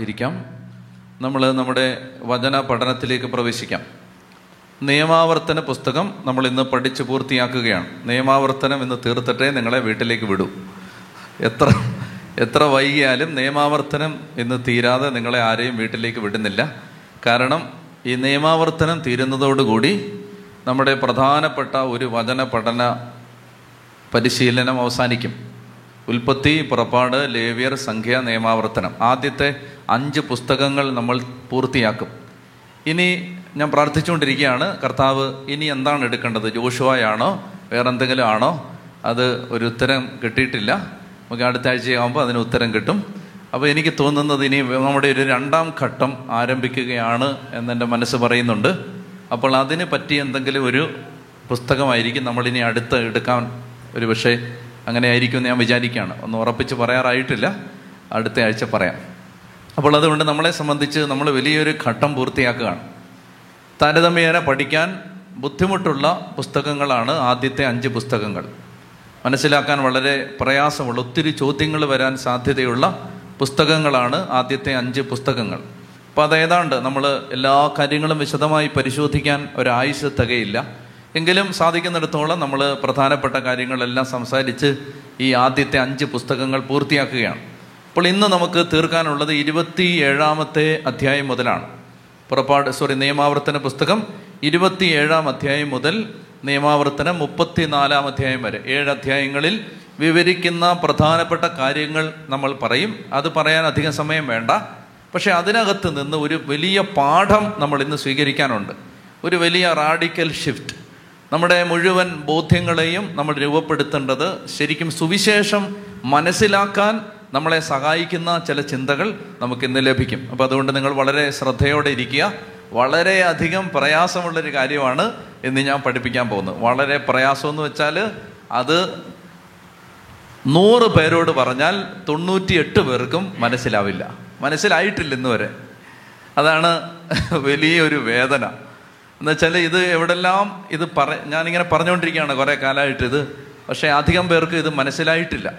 ഇരിക്കാം. നമ്മൾ നമ്മുടെ വചന പഠനത്തിലേക്ക് പ്രവേശിക്കാം. നിയമാവർത്തന പുസ്തകം നമ്മൾ ഇന്ന് പഠിച്ച് പൂർത്തിയാക്കുകയാണ്. നിയമാവർത്തനം ഇന്ന് തീർത്തിട്ടേ നിങ്ങളെ വീട്ടിലേക്ക് വിടൂ. എത്ര എത്ര വൈകിയാലും നിയമാവർത്തനം ഇന്ന് തീരാതെ നിങ്ങളെ ആരെയും വീട്ടിലേക്ക് വിടുന്നില്ല. കാരണം ഈ നിയമാവർത്തനം തീരുന്നതോടുകൂടി നമ്മുടെ പ്രധാനപ്പെട്ട ഒരു വചന പഠന പരിശീലനം അവസാനിക്കും. ഉൽപ്പത്തി പുറപ്പാട് ലേവ്യർ സംഖ്യ നിയമാവർത്തനം. ആദ്യത്തെ അഞ്ച് പുസ്തകങ്ങൾ നമ്മൾ പൂർത്തിയാക്കും. ഇനി ഞാൻ പ്രാർത്ഥിച്ചുകൊണ്ടിരിക്കുകയാണ്. കർത്താവ് ഇനി എന്താണ് എടുക്കേണ്ടത്? ജോഷുവായാണോ? വേറെന്തെങ്കിലും ആണോ? അത് ഒരു ഉത്തരം കിട്ടിയിട്ടില്ല. നമുക്ക് അടുത്ത ആഴ്ചയാകുമ്പോൾ അതിന് ഉത്തരം കിട്ടും. അപ്പോൾ എനിക്ക് തോന്നുന്നത് ഇനി നമ്മുടെ ഒരു രണ്ടാം ഘട്ടം ആരംഭിക്കുകയാണ് എന്നെന്റെ മനസ്സ് പറയുന്നുണ്ട്. അപ്പോൾ അതിന് പറ്റിയ എന്തെങ്കിലും ഒരു പുസ്തകമായിരിക്കും നമ്മളിനി അടുത്ത് എടുക്കാൻ ഒരു പക്ഷേ അങ്ങനെ ആയിരിക്കും എന്ന് ഞാൻ വിചാരിക്കുകയാണ്. ഒന്ന് ഉറപ്പിച്ച് പറയാറായിട്ടില്ല. അടുത്ത ആഴ്ച പറയാം. അപ്പോൾ അതുകൊണ്ട് നമ്മളെ സംബന്ധിച്ച് നമ്മൾ വലിയൊരു ഘട്ടം പൂർത്തിയാക്കുകയാണ്. താരതമ്യേന പഠിക്കാൻ ബുദ്ധിമുട്ടുള്ള പുസ്തകങ്ങളാണ് ആദ്യത്തെ അഞ്ച് പുസ്തകങ്ങൾ. മനസ്സിലാക്കാൻ വളരെ പ്രയാസമുള്ള ഒത്തിരി ചോദ്യങ്ങൾ വരാൻ സാധ്യതയുള്ള പുസ്തകങ്ങളാണ് ആദ്യത്തെ അഞ്ച് പുസ്തകങ്ങൾ. അപ്പോൾ അതേതാണ്ട് നമ്മൾ എല്ലാ കാര്യങ്ങളും വിശദമായി പരിശോധിക്കാൻ ഒരായുസ് തികയില്ല. എങ്കിലും സാധിക്കുന്നിടത്തോളം നമ്മൾ പ്രധാനപ്പെട്ട കാര്യങ്ങളെല്ലാം സംസാരിച്ച് ഈ ആദ്യത്തെ അഞ്ച് പുസ്തകങ്ങൾ പൂർത്തിയാക്കുകയാണ്. അപ്പോൾ ഇന്ന് നമുക്ക് തീർക്കാനുള്ളത് ഇരുപത്തി ഏഴാമത്തെ അധ്യായം മുതലാണ്. പുറപ്പാട് സോറി നിയമാവർത്തന പുസ്തകം ഇരുപത്തി ഏഴാം അധ്യായം മുതൽ നിയമാവർത്തനം മുപ്പത്തിനാലാം അധ്യായം വരെ. ഏഴ് അധ്യായങ്ങളിൽ വിവരിക്കുന്ന പ്രധാനപ്പെട്ട കാര്യങ്ങൾ നമ്മൾ പറയും. അത് പറയാൻ അധികം സമയം വേണ്ട. പക്ഷെ അതിനകത്ത് നിന്ന് ഒരു വലിയ പാഠം നമ്മൾ ഇന്ന് സ്വീകരിക്കാനുണ്ട്. ഒരു വലിയ റാഡിക്കൽ ഷിഫ്റ്റ്. നമ്മുടെ മുഴുവൻ ബോധ്യങ്ങളെയും നമ്മൾ രൂപപ്പെടുത്തേണ്ടത് ശരിക്കും സുവിശേഷം മനസ്സിലാക്കാൻ നമ്മളെ സഹായിക്കുന്ന ചില ചിന്തകൾ നമുക്ക് ഇന്ന് ലഭിക്കും. അപ്പോൾ അതുകൊണ്ട് നിങ്ങൾ വളരെ ശ്രദ്ധയോടെ ഇരിക്കുക. വളരെയധികം പ്രയാസമുള്ളൊരു കാര്യമാണ് ഇന്ന് ഞാൻ പഠിപ്പിക്കാൻ പോകുന്നത്. വളരെ പ്രയാസം എന്ന് വെച്ചാൽ അത് നൂറ് പേരോട് പറഞ്ഞാൽ തൊണ്ണൂറ്റിയെട്ട് പേർക്കും മനസ്സിലാവില്ല. മനസ്സിലായിട്ടില്ല ഇന്ന് വരെ. അതാണ് വലിയൊരു വേദന. എന്ന് വെച്ചാൽ ഇത് എവിടെല്ലാം ഇത് പറ ഞാനിങ്ങനെ പറഞ്ഞുകൊണ്ടിരിക്കുകയാണ് കുറേ കാലമായിട്ട് ഇത്. പക്ഷേ അധികം പേർക്ക് ഇത് മനസ്സിലായിട്ടില്ല.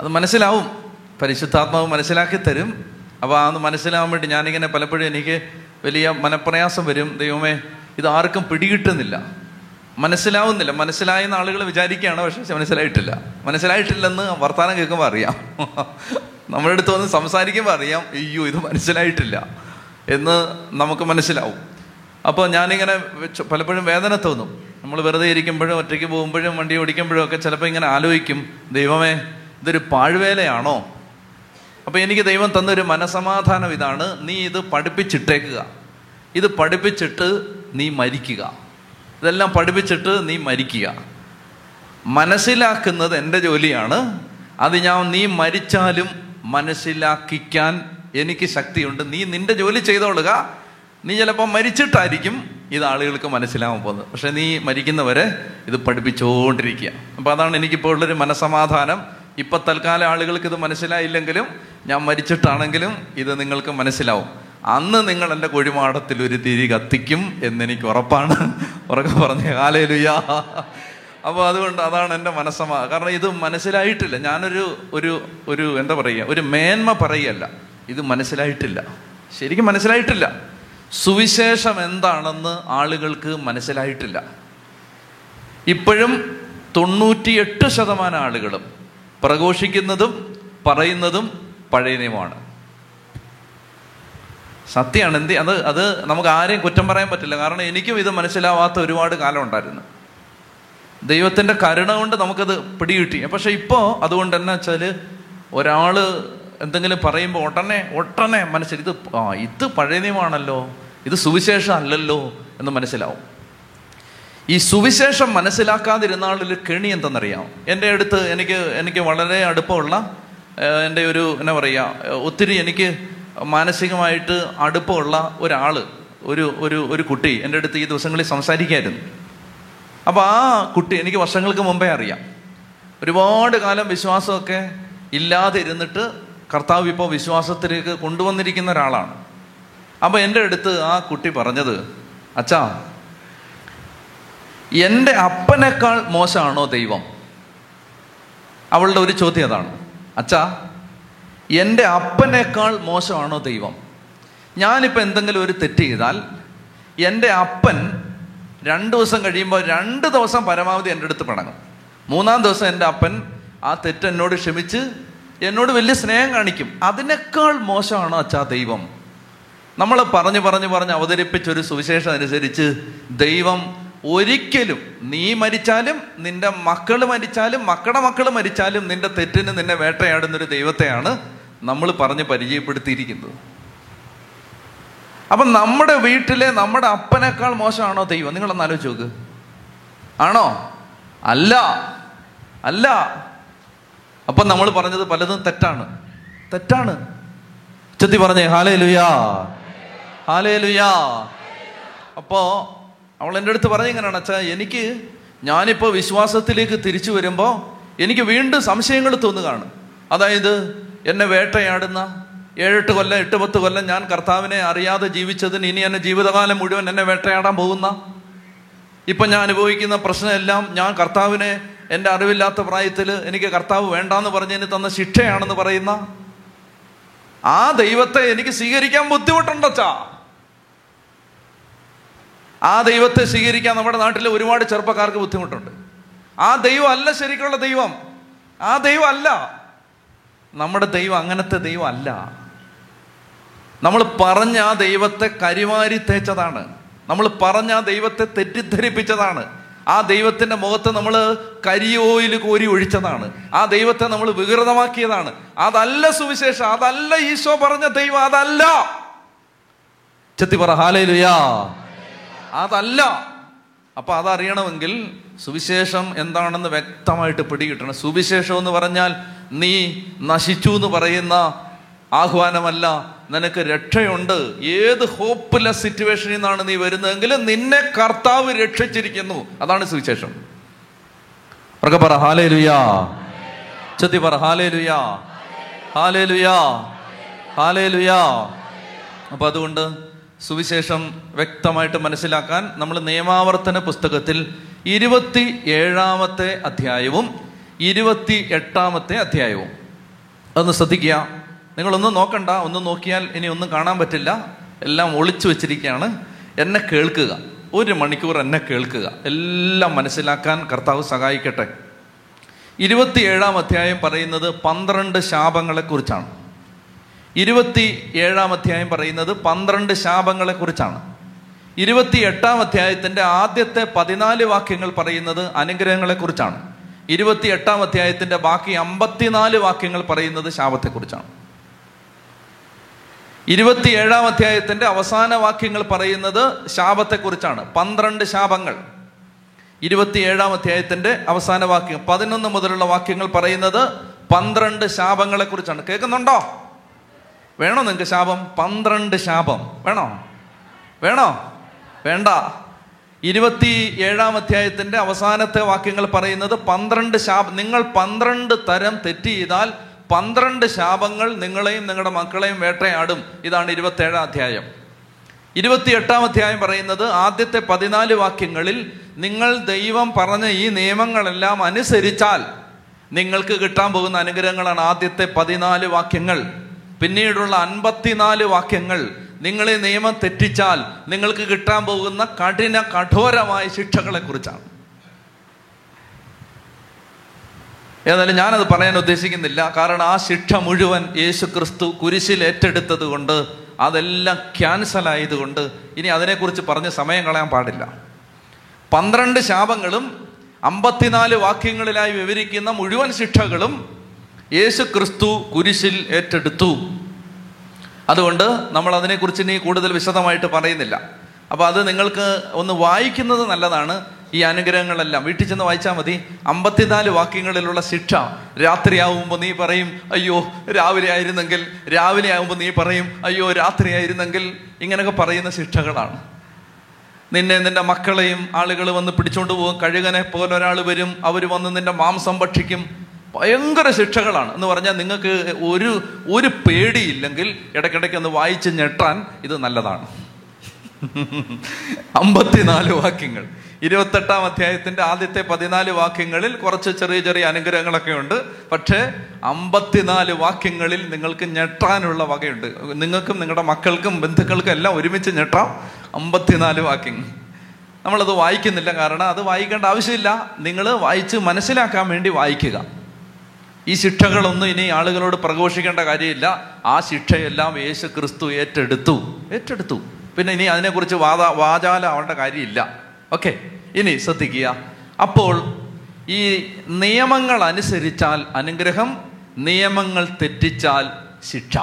അത് മനസ്സിലാവും. പരിശുദ്ധാത്മാവ് മനസ്സിലാക്കി തരും. അപ്പോൾ അത് മനസ്സിലാവാൻ വേണ്ടി ഞാനിങ്ങനെ പലപ്പോഴും എനിക്ക് വലിയ മനപ്രയാസം വരും. ദൈവമേ ഇത് ആർക്കും പിടികിട്ടുന്നില്ല. മനസ്സിലാവുന്നില്ല. മനസ്സിലായെന്ന് ആളുകൾ വിചാരിക്കുകയാണ് പക്ഷേ മനസ്സിലായിട്ടില്ല. മനസ്സിലായിട്ടില്ലെന്ന് വർത്തമാനം കേൾക്കുമ്പോൾ അറിയാം. നമ്മുടെ അടുത്ത് വന്ന് സംസാരിക്കുമ്പോൾ അറിയാം അയ്യോ ഇത് മനസ്സിലായിട്ടില്ല എന്ന് നമുക്ക് മനസ്സിലാവും. അപ്പോൾ ഞാനിങ്ങനെ പലപ്പോഴും വേദന തോന്നും. നമ്മൾ വെറുതെ ഇരിക്കുമ്പോഴും ഒറ്റയ്ക്ക് പോകുമ്പോഴും വണ്ടി ഓടിക്കുമ്പോഴും ഒക്കെ ചിലപ്പോൾ ഇങ്ങനെ ആലോചിക്കും ദൈവമേ ഇതൊരു പാഴ്വേലയാണോ? അപ്പോൾ എനിക്ക് ദൈവം തന്നൊരു മനസമാധാനം ഇതാണ്. നീ ഇത് പഠിപ്പിച്ചിട്ടേക്കുക. ഇത് പഠിപ്പിച്ചിട്ട് നീ മരിക്കുക. ഇതെല്ലാം പഠിപ്പിച്ചിട്ട് നീ മരിക്കുക. മനസ്സിലാക്കുന്നത് എന്റെ ജോലിയാണ്. അത് ഞാൻ നീ മരിച്ചാലും മനസ്സിലാക്കിക്കാൻ എനിക്ക് ശക്തിയുണ്ട്. നീ നിന്റെ ജോലി ചെയ്തോളുക. നീ ചിലപ്പോൾ മരിച്ചിട്ടായിരിക്കും ഇത് ആളുകൾക്ക് മനസ്സിലാവാൻ പോകുന്നത്. പക്ഷെ നീ മരിക്കുന്നവരെ ഇത് പഠിപ്പിച്ചുകൊണ്ടിരിക്കുക അപ്പോൾ അതാണ് എനിക്കിപ്പോൾ ഉള്ളൊരു മനസമാധാനം. ഇപ്പം തൽക്കാലം ആളുകൾക്ക് ഇത് മനസ്സിലായില്ലെങ്കിലും ഞാൻ മരിച്ചിട്ടാണെങ്കിലും ഇത് നിങ്ങൾക്ക് മനസ്സിലാവും. അന്ന് നിങ്ങൾ എന്റെ കുഴിമാടത്തിൽ ഒരു തിരി കത്തിക്കും എന്നെനിക്ക് ഉറപ്പാണ്. ഉറക്കെ പറഞ്ഞ കാലയിലുയാ അപ്പോൾ അതുകൊണ്ട് അതാണ് എന്റെ മനസ്സമാ കാരണം ഇത് മനസ്സിലായിട്ടില്ല. ഞാനൊരു ഒരു ഒരു എന്താ പറയുക ഒരു മേന്മ പറയല്ല ഇത് മനസ്സിലായിട്ടില്ല. ശരിക്കും മനസ്സിലായിട്ടില്ല. സുവിശേഷം എന്താണെന്ന് ആളുകൾക്ക് മനസ്സിലായിട്ടില്ല. ഇപ്പോഴും തൊണ്ണൂറ്റിയെട്ട് ശതമാനം ആളുകളും പ്രഘോഷിക്കുന്നതും പറയുന്നതും പഴയ നിയമമാണ് സത്യമാണ് എന്ത് അത് അത് നമുക്ക് ആരെയും കുറ്റം പറയാൻ പറ്റില്ല. കാരണം എനിക്കും ഇത് മനസ്സിലാവാത്ത ഒരുപാട് കാലം ഉണ്ടായിരുന്നു. ദൈവത്തിന്റെ കരുണ കൊണ്ട് നമുക്കത് പിടികിട്ടി. പക്ഷെ ഇപ്പോൾ അതുകൊണ്ട് എന്നാ വെച്ചാൽ ഒരാൾ എന്തെങ്കിലും പറയുമ്പോൾ ഉടനെ ഉടനെ മനസ്സിൽ ഇത് ആ ഇത് പഴയ നിയമമാണല്ലോ ഇത് സുവിശേഷം അല്ലല്ലോ എന്ന് മനസ്സിലാവും. ഈ സുവിശേഷം മനസ്സിലാക്കാതിരുന്നാളൊരു കെണി എന്തെന്നറിയാം? എന്റെ അടുത്ത് എനിക്ക് എനിക്ക് വളരെ അടുപ്പമുള്ള എന്റെ ഒരു എന്നാ പറയുക ഒത്തിരി എനിക്ക് മാനസികമായിട്ട് അടുപ്പമുള്ള ഒരാൾ ഒരു ഒരു ഒരു കുട്ടി എന്റെ അടുത്ത് ഈ ദിവസങ്ങളിൽ സംസാരിക്കായിരുന്നു. അപ്പോൾ ആ കുട്ടി എനിക്ക് വർഷങ്ങൾക്ക് മുമ്പേ അറിയാം. ഒരുപാട് കാലം വിശ്വാസമൊക്കെ ഇല്ലാതെ ഇരുന്നിട്ട് കർത്താവ് ഇപ്പോൾ വിശ്വാസത്തിലേക്ക് കൊണ്ടുവന്നിരിക്കുന്ന ഒരാളാണ്. അപ്പോൾ എന്റെ അടുത്ത് ആ കുട്ടി പറഞ്ഞത് അച്ഛാ എന്റെ അപ്പനേക്കാൾ മോശമാണോ ദൈവം? അവളുടെ ഒരു ചോദ്യം അതാണ്. അച്ഛാ എന്റെ അപ്പനേക്കാൾ മോശമാണോ ദൈവം? ഞാനിപ്പോൾ എന്തെങ്കിലും ഒരു തെറ്റ് ചെയ്താൽ എന്റെ അപ്പൻ രണ്ട് ദിവസം കഴിയുമ്പോൾ രണ്ട് ദിവസം പരമാവധി എന്റെ അടുത്ത് പിണങ്ങും മൂന്നാം ദിവസം എന്റെ അപ്പൻ ആ തെറ്റ് എന്നോട് ക്ഷമിച്ച് എന്നോട് വലിയ സ്നേഹം കാണിക്കും. അതിനേക്കാൾ മോശമാണോ അച്ഛാ ദൈവം? നമ്മൾ പറഞ്ഞു പറഞ്ഞു പറഞ്ഞ് അവതരിപ്പിച്ചൊരു സുവിശേഷം അനുസരിച്ച് ദൈവം ഒരിക്കലും നീ മരിച്ചാലും നിന്റെ മക്കൾ മരിച്ചാലും മക്കളുടെ മക്കൾ മരിച്ചാലും നിന്റെ തെറ്റിന് നിന്നെ വേട്ടയാടുന്നൊരു ദൈവത്തെയാണ് നമ്മൾ പറഞ്ഞ് പരിചയപ്പെടുത്തിയിരിക്കുന്നത്. അപ്പം നമ്മുടെ വീട്ടിലെ നമ്മുടെ അപ്പനേക്കാൾ മോശമാണോ ദൈവം? നിങ്ങളൊന്ന് ആലോചിച്ച് നോക്ക്. ആണോ? അല്ല. അല്ല. അപ്പം നമ്മൾ പറഞ്ഞത് പലതും തെറ്റാണ്. തെറ്റാണ്. ചെത്തി പറഞ്ഞേ ഹാലേ ലുയാ ഹാലേ ലുയാ അപ്പോ അവൾ എന്റെ അടുത്ത് പറഞ്ഞ ഇങ്ങനെയാണ് അച്ഛാ എനിക്ക് ഞാനിപ്പോൾ വിശ്വാസത്തിലേക്ക് തിരിച്ചു വരുമ്പോൾ എനിക്ക് വീണ്ടും സംശയങ്ങൾ തോന്നുകയാണ് അതായത് എന്നെ വേട്ടയാടുന്ന ഏഴെട്ട് കൊല്ലം എട്ട് പത്ത് കൊല്ലം ഞാൻ കർത്താവിനെ അറിയാതെ ജീവിച്ചതിന് ഇനി എന്നെ ജീവിതകാലം മുഴുവൻ എന്നെ വേട്ടയാടാൻ പോകുന്ന ഇപ്പം ഞാൻ അനുഭവിക്കുന്ന പ്രശ്നമെല്ലാം ഞാൻ കർത്താവിനെ എന്റെ അറിവില്ലാത്ത പ്രായത്തിൽ എനിക്ക് കർത്താവ് വേണ്ടാന്ന് പറഞ്ഞതിന് തന്ന ശിക്ഷയാണെന്ന് പറയുന്ന ആ ദൈവത്തെ എനിക്ക് സ്വീകരിക്കാൻ ബുദ്ധിമുട്ടുണ്ടച്ചാ ആ ദൈവത്തെ സ്വീകരിക്കാൻ നമ്മുടെ നാട്ടിൽ ഒരുപാട് ചെറുപ്പക്കാർക്ക് ബുദ്ധിമുട്ടുണ്ട്. ആ ദൈവം അല്ല ശരിക്കുള്ള ദൈവം. ആ ദൈവം അല്ല. നമ്മുടെ ദൈവം അങ്ങനത്തെ ദൈവം അല്ല. നമ്മൾ പറഞ്ഞ ആ ദൈവത്തെ കരിമാരി തേച്ചതാണ്. നമ്മൾ പറഞ്ഞ ആ ദൈവത്തെ തെറ്റിദ്ധരിപ്പിച്ചതാണ്. ആ ദൈവത്തിന്റെ മുഖത്ത് നമ്മൾ കരിയോയിൽ കോരി ഒഴിച്ചതാണ്. ആ ദൈവത്തെ നമ്മൾ വികൃതമാക്കിയതാണ്. അതല്ല സുവിശേഷം. അതല്ല ഈശോ പറഞ്ഞ ദൈവം. അതല്ല. ചെത്തി പറ ഹാലേലുയാ. അതല്ല. അപ്പൊ അതറിയണമെങ്കിൽ സുവിശേഷം എന്താണെന്ന് വ്യക്തമായിട്ട് പിടികിട്ടണം. സുവിശേഷം എന്ന് പറഞ്ഞാൽ നീ നശിച്ചു എന്ന് പറയുന്ന ആഹ്വാനമല്ല. നിനക്ക് രക്ഷയുണ്ട്. ഏത് ഹോപ്പ്ലെസ് സിറ്റുവേഷനിൽ നിന്നാണ് നീ വരുന്നതെങ്കിൽ നിന്നെ കർത്താവ് രക്ഷിച്ചിരിക്കുന്നു. അതാണ് സുവിശേഷം. ഉറക്കെ പറ ഹാലേ ലുയാ ചെത്തി പറ ഹാലേ ലുയാ ഹാലേ ലുയാ ഹാലേ ലുയാ അപ്പൊ അതുകൊണ്ട് സുവിശേഷം വ്യക്തമായിട്ട് മനസ്സിലാക്കാൻ നമ്മൾ നിയമാവർത്തന പുസ്തകത്തിൽ ഇരുപത്തി ഏഴാമത്തെ അധ്യായവും ഇരുപത്തി എട്ടാമത്തെ അധ്യായവും. അതൊന്ന് ശ്രദ്ധിക്കുക. നിങ്ങളൊന്നും നോക്കണ്ട. ഒന്ന് നോക്കിയാൽ ഇനി ഒന്നും കാണാൻ പറ്റില്ല. എല്ലാം ഒളിച്ചു വെച്ചിരിക്കുകയാണ്. എന്നെ കേൾക്കുക. ഒരു മണിക്കൂർ എന്നെ കേൾക്കുക. എല്ലാം മനസ്സിലാക്കാൻ കർത്താവ് സഹായിക്കട്ടെ. ഇരുപത്തിയേഴാം അധ്യായം പറയുന്നത് പന്ത്രണ്ട് ശാപങ്ങളെക്കുറിച്ചാണ്. ഇരുപത്തി ഏഴാം അധ്യായം പറയുന്നത് പന്ത്രണ്ട് ശാപങ്ങളെ കുറിച്ചാണ്. ഇരുപത്തി എട്ടാം അധ്യായത്തിന്റെ ആദ്യത്തെ പതിനാല് വാക്യങ്ങൾ പറയുന്നത് അനുഗ്രഹങ്ങളെക്കുറിച്ചാണ് ഇരുപത്തി എട്ടാം അധ്യായത്തിന്റെ ബാക്കി അമ്പത്തിനാല് വാക്യങ്ങൾ പറയുന്നത് ശാപത്തെക്കുറിച്ചാണ് ഇരുപത്തി ഏഴാം അധ്യായത്തിന്റെ അവസാന വാക്യങ്ങൾ പറയുന്നത് ശാപത്തെക്കുറിച്ചാണ് പന്ത്രണ്ട് ശാപങ്ങൾ. ഇരുപത്തി ഏഴാം അധ്യായത്തിന്റെ അവസാന വാക്യം പതിനൊന്ന് മുതലുള്ള വാക്യങ്ങൾ പറയുന്നത് പന്ത്രണ്ട് ശാപങ്ങളെക്കുറിച്ചാണ് കേൾക്കുന്നുണ്ടോ? വേണോ നിങ്ങൾക്ക് ശാപം? പന്ത്രണ്ട് ശാപം. വേണോ? വേണോ? വേണ്ട. ഇരുപത്തി ഏഴാം അധ്യായത്തിന്റെ അവസാനത്തെ വാക്യങ്ങൾ പറയുന്നത് പന്ത്രണ്ട് ശാപം നിങ്ങൾ പന്ത്രണ്ട് തരം തെറ്റ് ചെയ്താൽ പന്ത്രണ്ട് ശാപങ്ങൾ നിങ്ങളെയും നിങ്ങളുടെ മക്കളെയും വേട്ടയാടും. ഇതാണ് ഇരുപത്തേഴാം അധ്യായം. ഇരുപത്തിയെട്ടാം അധ്യായം പറയുന്നത് ആദ്യത്തെ പതിനാല് വാക്യങ്ങളിൽ നിങ്ങൾ ദൈവം പറഞ്ഞ ഈ നിയമങ്ങളെല്ലാം അനുസരിച്ചാൽ നിങ്ങൾക്ക് കിട്ടാൻ പോകുന്ന അനുഗ്രഹങ്ങളാണ് ആദ്യത്തെ പതിനാല് വാക്യങ്ങൾ. പിന്നീടുള്ള അൻപത്തിനാല് വാക്യങ്ങൾ നിങ്ങളെ നിയമം തെറ്റിച്ചാൽ നിങ്ങൾക്ക് കിട്ടാൻ പോകുന്ന കഠിന കഠോരമായ ശിക്ഷകളെ കുറിച്ചാണ് ഏതായാലും ഞാനത് പറയാൻ ഉദ്ദേശിക്കുന്നില്ല. കാരണം ആ ശിക്ഷ മുഴുവൻ യേശു ക്രിസ്തു കുരിശിൽ ഏറ്റെടുത്തത് കൊണ്ട് അതെല്ലാം ക്യാൻസൽ ആയതുകൊണ്ട് ഇനി അതിനെക്കുറിച്ച് പറഞ്ഞ് സമയം കളയാൻ പാടില്ല. പന്ത്രണ്ട് ശാപങ്ങളും അമ്പത്തിനാല് വാക്യങ്ങളിലായി വിവരിക്കുന്ന മുഴുവൻ ശിക്ഷകളും യേശു ക്രിസ്തു കുരിശിൽ ഏറ്റെടുത്തു. അതുകൊണ്ട് നമ്മൾ അതിനെക്കുറിച്ച് ഇനി കൂടുതൽ വിശദമായിട്ട് പറയുന്നില്ല. അപ്പോൾ അത് നിങ്ങൾക്ക് ഒന്ന് വായിക്കുന്നത് നല്ലതാണ്. ഈ അനുഗ്രഹങ്ങളെല്ലാം. വീട്ടിൽ ചെന്ന് വായിച്ചാൽ മതി. അമ്പത്തിനാല് വാക്യങ്ങളിലുള്ള ശിക്ഷ. രാത്രിയാവുമ്പോൾ നീ പറയും അയ്യോ രാവിലെ ആയിരുന്നെങ്കിൽ രാവിലെ ആവുമ്പോൾ നീ പറയും അയ്യോ രാത്രി ആയിരുന്നെങ്കിൽ ഇങ്ങനെയൊക്കെ പറയുന്ന ശിക്ഷകളാണ്. നിന്നെ നിന്റെ മക്കളെയും ആളുകൾ വന്ന് പിടിച്ചോണ്ട് പോകും. കഴുകനെ പോലെ ഒരാൾ വരും. അവർ വന്ന് നിന്റെ മാംസം ഭക്ഷിക്കും. ഭയങ്കര ശിക്ഷകളാണ്. എന്ന് പറഞ്ഞാൽ നിങ്ങൾക്ക് ഒരു ഒരു പേടിയില്ലെങ്കിൽ ഇടയ്ക്കിടയ്ക്ക് ഒന്ന് വായിച്ച് ഞെട്ടാൻ ഇത് നല്ലതാണ്. അമ്പത്തിനാല് വാക്യങ്ങൾ. ഇരുപത്തെട്ടാം അധ്യായത്തിന്റെ ആദ്യത്തെ പതിനാല് വാക്യങ്ങളിൽ കുറച്ച് ചെറിയ ചെറിയ അനുഗ്രഹങ്ങളൊക്കെ ഉണ്ട്. പക്ഷേ അമ്പത്തിനാല് വാക്യങ്ങളിൽ നിങ്ങൾക്ക് ഞെട്ടാനുള്ള വകയുണ്ട്. നിങ്ങൾക്കും നിങ്ങളുടെ മക്കൾക്കും ബന്ധുക്കൾക്കും എല്ലാം ഒരുമിച്ച് ഞെട്ടാം. അമ്പത്തിനാല് വാക്യങ്ങൾ നമ്മളത് വായിക്കുന്നില്ല കാരണം അത് വായിക്കേണ്ട ആവശ്യമില്ല. നിങ്ങൾ വായിച്ച് മനസ്സിലാക്കാൻ വേണ്ടി വായിക്കുക. ഈ ശിക്ഷകളൊന്നും ഇനി ആളുകളോട് പ്രഘോഷിക്കേണ്ട കാര്യമില്ല. ആ ശിക്ഷയെല്ലാം യേശു ക്രിസ്തു ഏറ്റെടുത്തു. ഏറ്റെടുത്തു. പിന്നെ ഇനി അതിനെക്കുറിച്ച് വാദ വാചാല ആവേണ്ട കാര്യമില്ല. ഓക്കെ ഇനി ശ്രദ്ധിക്കുക. അപ്പോൾ ഈ നിയമങ്ങൾ അനുസരിച്ചാൽ അനുഗ്രഹം നിയമങ്ങൾ തെറ്റിച്ചാൽ ശിക്ഷ.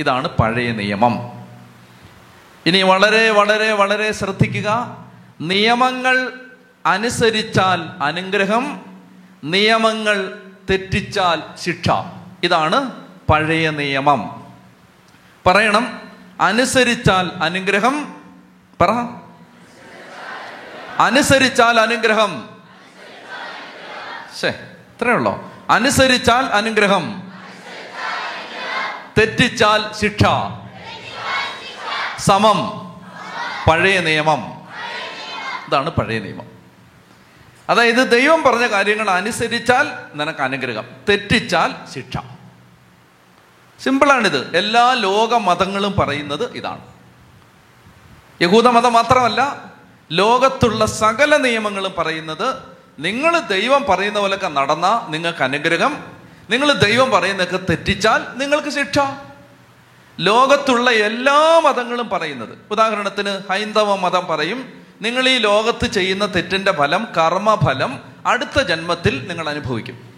ഇതാണ് പഴയ നിയമം. ഇനി വളരെ വളരെ വളരെ ശ്രദ്ധിക്കുക. നിയമങ്ങൾ അനുസരിച്ചാൽ അനുഗ്രഹം നിയമങ്ങൾ തെറ്റിച്ചാൽ ശിക്ഷ. ഇതാണ് പഴയ നിയമം. പറയണം അനുസരിച്ചാൽ അനുഗ്രഹം. പറ. അനുസരിച്ചാൽ അനുഗ്രഹം. ശേ ഇത്രയേ ഉള്ളോ? അനുസരിച്ചാൽ അനുഗ്രഹം. തെറ്റിച്ചാൽ ശിക്ഷ. സമം. പഴയ നിയമം. ഇതാണ് പഴയ നിയമം. അതായത് ദൈവം പറഞ്ഞ കാര്യങ്ങൾ അനുസരിച്ചാൽ നിനക്ക് അനുഗ്രഹം തെറ്റിച്ചാൽ ശിക്ഷ. സിമ്പിളാണിത്. എല്ലാ ലോക മതങ്ങളും പറയുന്നത് ഇതാണ്. യഹൂദമതം മാത്രമല്ല ലോകത്തുള്ള സകല നിയമങ്ങളും പറയുന്നത് നിങ്ങൾ ദൈവം പറയുന്ന പോലൊക്കെ നടന്നാൽ നിങ്ങൾക്ക് അനുഗ്രഹം നിങ്ങൾ ദൈവം പറയുന്നതൊക്കെ തെറ്റിച്ചാൽ നിങ്ങൾക്ക് ശിക്ഷ. ലോകത്തുള്ള എല്ലാ മതങ്ങളും പറയുന്നത്. ഉദാഹരണത്തിന് ഹൈന്ദവ മതം പറയും നിങ്ങൾ ഈ ലോകത്ത് ചെയ്യുന്ന തെറ്റിന്റെ ഫലം കർമ്മഫലം അടുത്ത ജന്മത്തിൽ നിങ്ങൾ അനുഭവിക്കും.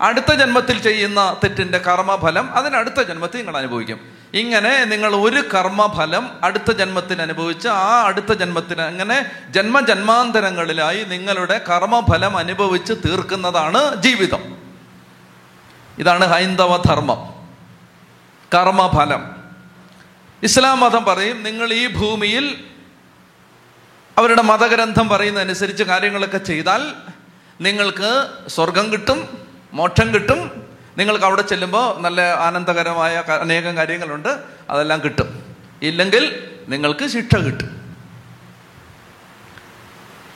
അടുത്ത ജന്മത്തിൽ ചെയ്യുന്ന തെറ്റിന്റെ കർമ്മഫലം അതിന് അടുത്ത ജന്മത്തിൽ നിങ്ങൾ അനുഭവിക്കും. ഇങ്ങനെ നിങ്ങൾ ഒരു കർമ്മഫലം അടുത്ത ജന്മത്തിൽ അനുഭവിച്ച് ആ അടുത്ത ജന്മത്തിന് അങ്ങനെ ജന്മജന്മാന്തരങ്ങളിലായി നിങ്ങളുടെ കർമ്മഫലം അനുഭവിച്ച് തീർക്കുന്നതാണ് ജീവിതം. ഇതാണ് ഹൈന്ദവ ധർമ്മം. കർമ്മഫലം. ഇസ്ലാം മതം പറയും നിങ്ങൾ ഈ ഭൂമിയിൽ അവരുടെ മതഗ്രന്ഥം പറയുന്നതനുസരിച്ച് കാര്യങ്ങളൊക്കെ ചെയ്താൽ നിങ്ങൾക്ക് സ്വർഗം കിട്ടും മോക്ഷം കിട്ടും. നിങ്ങൾക്ക് അവിടെ ചെല്ലുമ്പോൾ നല്ല ആനന്ദകരമായ അനേകം കാര്യങ്ങളുണ്ട് അതെല്ലാം കിട്ടും. ഇല്ലെങ്കിൽ നിങ്ങൾക്ക് ശിക്ഷ കിട്ടും.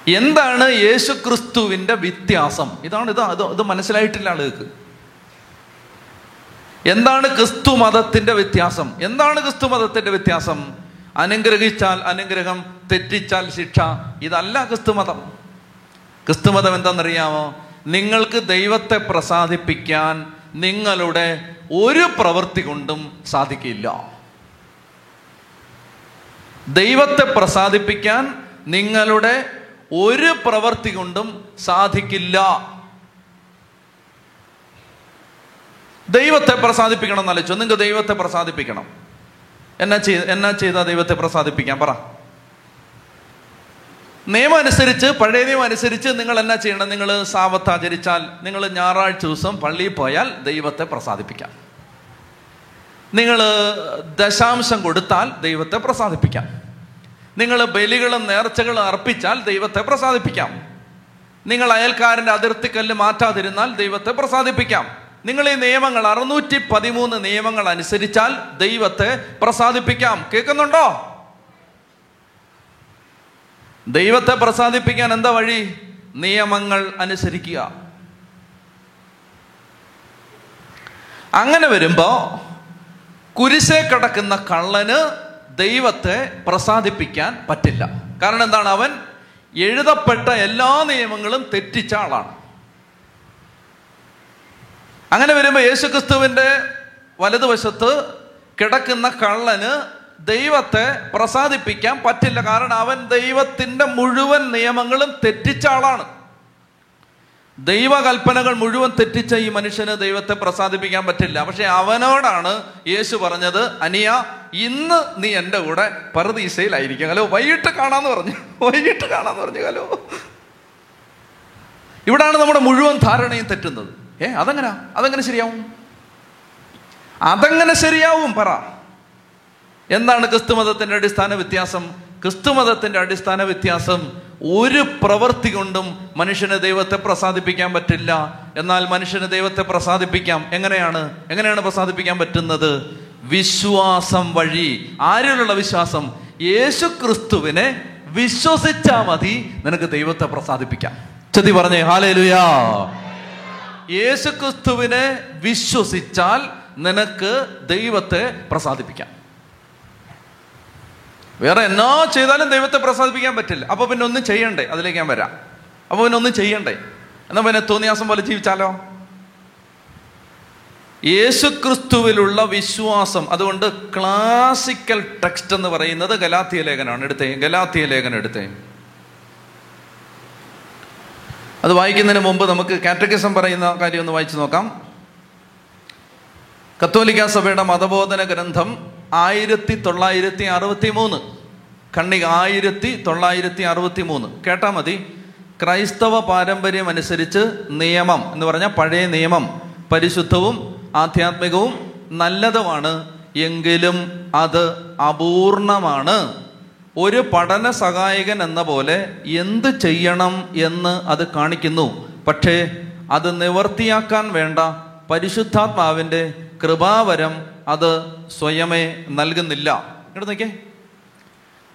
എന്താണ് യേശു ക്രിസ്തുവിന്റെ വ്യത്യാസം? ഇതാണ് ഇത് അത് ഇത് മനസ്സിലായിട്ടില്ല ആളുകൾക്ക്. എന്താണ് ക്രിസ്തു മതത്തിന്റെ വ്യത്യാസം? എന്താണ് ക്രിസ്തു മതത്തിന്റെ വ്യത്യാസം? അനുഗ്രഹിച്ചാൽ അനുഗ്രഹം തെറ്റിച്ചാൽ ശിക്ഷ. ഇതല്ല ക്രിസ്തുമതം. ക്രിസ്തുമതം എന്താണെന്നറിയാമോ? നിങ്ങൾക്ക് ദൈവത്തെ പ്രസാദിപ്പിക്കാൻ നിങ്ങളുടെ ഒരു പ്രവൃത്തി കൊണ്ടും സാധിക്കില്ല. ദൈവത്തെ പ്രസാദിപ്പിക്കാൻ നിങ്ങളുടെ ഒരു പ്രവൃത്തി കൊണ്ടും സാധിക്കില്ല. ദൈവത്തെ പ്രസാദിപ്പിക്കണം എന്നാലോചിച്ചു നിങ്ങൾക്ക് ദൈവത്തെ പ്രസാദിപ്പിക്കണം. എന്നാ ചെയ് എന്നാ ചെയ്താൽ ദൈവത്തെ പ്രസാദിപ്പിക്കാം പറ. നിയമം അനുസരിച്ച് പഴയ നിയമം അനുസരിച്ച് നിങ്ങൾ എന്നാ ചെയ്യണം? നിങ്ങൾ സാവത്ത് ആചരിച്ചാൽ നിങ്ങൾ ഞായറാഴ്ച ദിവസം പള്ളിയിൽ പോയാൽ ദൈവത്തെ പ്രസാദിപ്പിക്കാം. നിങ്ങൾ ദശാംശം കൊടുത്താൽ ദൈവത്തെ പ്രസാദിപ്പിക്കാം. നിങ്ങൾ ബലികളും നേർച്ചകളും അർപ്പിച്ചാൽ ദൈവത്തെ പ്രസാദിപ്പിക്കാം. നിങ്ങൾ അയൽക്കാരന്റെ അതിർത്തിക്കല്ല് മാറ്റാതിരുന്നാൽ ദൈവത്തെ പ്രസാദിപ്പിക്കാം. നിങ്ങൾ ഈ നിയമങ്ങൾ അറുന്നൂറ്റി പതിമൂന്ന് നിയമങ്ങൾ അനുസരിച്ചാൽ ദൈവത്തെ പ്രസാദിപ്പിക്കാം. കേൾക്കുന്നുണ്ടോ? ദൈവത്തെ പ്രസാദിപ്പിക്കാൻ എന്താ വഴി? നിയമങ്ങൾ അനുസരിക്കുക. അങ്ങനെ വരുമ്പോ കുരിശെ കിടക്കുന്ന കള്ളന് ദൈവത്തെ പ്രസാദിപ്പിക്കാൻ പറ്റില്ല. കാരണം എന്താണ്? അവൻ എഴുതപ്പെട്ട എല്ലാ നിയമങ്ങളും തെറ്റിച്ച ആളാണ്. അങ്ങനെ വരുമ്പോൾ യേശുക്രിസ്തുവിന്റെ വലതുവശത്ത് കിടക്കുന്ന കള്ളന് ദൈവത്തെ പ്രസാദിപ്പിക്കാൻ പറ്റില്ല. കാരണം അവൻ ദൈവത്തിന്റെ മുഴുവൻ നിയമങ്ങളും തെറ്റിച്ച ആളാണ്. ദൈവകൽപ്പനകൾ മുഴുവൻ തെറ്റിച്ച ഈ മനുഷ്യന് ദൈവത്തെ പ്രസാദിപ്പിക്കാൻ പറ്റില്ല. പക്ഷെ അവനോടാണ് യേശു പറഞ്ഞത് അനിയ ഇന്ന് നീ എന്റെ കൂടെ പരദീസയിലായിരിക്കും. ഹലോ വൈകിട്ട് കാണാന്ന് പറഞ്ഞു. വൈകിട്ട് കാണാന്ന് പറഞ്ഞു. ഹലോ. ഇവിടാണ് നമ്മുടെ മുഴുവൻ ധാരണയും തെറ്റുന്നത്. ഏ അതെങ്ങനാ? അതെങ്ങനെ ശരിയാവും? അതെങ്ങനെ ശരിയാവും പറ. എന്താണ് ക്രിസ്തു മതത്തിന്റെ അടിസ്ഥാന വ്യത്യാസം? ക്രിസ്തു മതത്തിന്റെ അടിസ്ഥാന വ്യത്യാസം ഒരു പ്രവൃത്തി കൊണ്ടും മനുഷ്യന് ദൈവത്തെ പ്രസാദിപ്പിക്കാൻ പറ്റില്ല. എന്നാൽ മനുഷ്യന് ദൈവത്തെ പ്രസാദിപ്പിക്കാം. എങ്ങനെയാണ്? എങ്ങനെയാണ് പ്രസാദിപ്പിക്കാൻ പറ്റുന്നത്? വിശ്വാസം വഴി. ആരിലുള്ള വിശ്വാസം? യേശു ക്രിസ്തുവിനെ വിശ്വസിച്ചാ മതി നിനക്ക് ദൈവത്തെ പ്രസാദിപ്പിക്കാം. ചതി പറഞ്ഞേ ഹാലേലുയാ. യേശുക്രിസ്തുവിനെ വിശ്വസിച്ചാൽ നിനക്ക് ദൈവത്തെ പ്രസാദിപ്പിക്കാം. വേറെ എന്നോ ചെയ്താലും ദൈവത്തെ പ്രസാദിപ്പിക്കാൻ പറ്റില്ല. അപ്പൊ പിന്നെ ഒന്നും ചെയ്യണ്ടേ? അതിലേക്ക് ഞാൻ വരാം. അപ്പൊ പിന്നെ ഒന്നും ചെയ്യണ്ടേ? എന്നാ പിന്നെ തോന്നിയാസം പോലെ ജീവിച്ചാലോ? യേശുക്രിസ്തുവിലുള്ള വിശ്വാസം അതുകൊണ്ട് ക്ലാസിക്കൽ ടെക്സ്റ്റ് എന്ന് പറയുന്നത് ഗലാത്തിയ ലേഖനാണ് എടുത്തേ ഗലാത്തിയ ലേഖനം എടുത്തേ. അത് വായിക്കുന്നതിന് മുമ്പ് നമുക്ക് കാറ്റഗിസം പറയുന്ന കാര്യം ഒന്ന് വായിച്ചു നോക്കാം. കത്തോലിക്ക സഭയുടെ മതബോധന ഗ്രന്ഥം ആയിരത്തി തൊള്ളായിരത്തി അറുപത്തി മൂന്ന് കണ്ണിക ആയിരത്തി തൊള്ളായിരത്തി അറുപത്തി മൂന്ന് കേട്ടാ മതി. ക്രൈസ്തവ പാരമ്പര്യം അനുസരിച്ച് നിയമം എന്ന് പറഞ്ഞാൽ പഴയ നിയമം. പരിശുദ്ധവും ആധ്യാത്മികവും നല്ലതുമാണ്. എങ്കിലും അത് അപൂർണമാണ്. ഒരു പഠന സഹായകൻ എന്ന പോലെ എന്ത് ചെയ്യണം എന്ന് അത് കാണിക്കുന്നു. പക്ഷേ അത് നിവർത്തിയാക്കാൻ വേണ്ട പരിശുദ്ധാത്മാവിന്റെ കൃപാവരം അത് സ്വയമേ നൽകുന്നില്ല. ഇങ്ങോട്ട് നോക്കിയേ.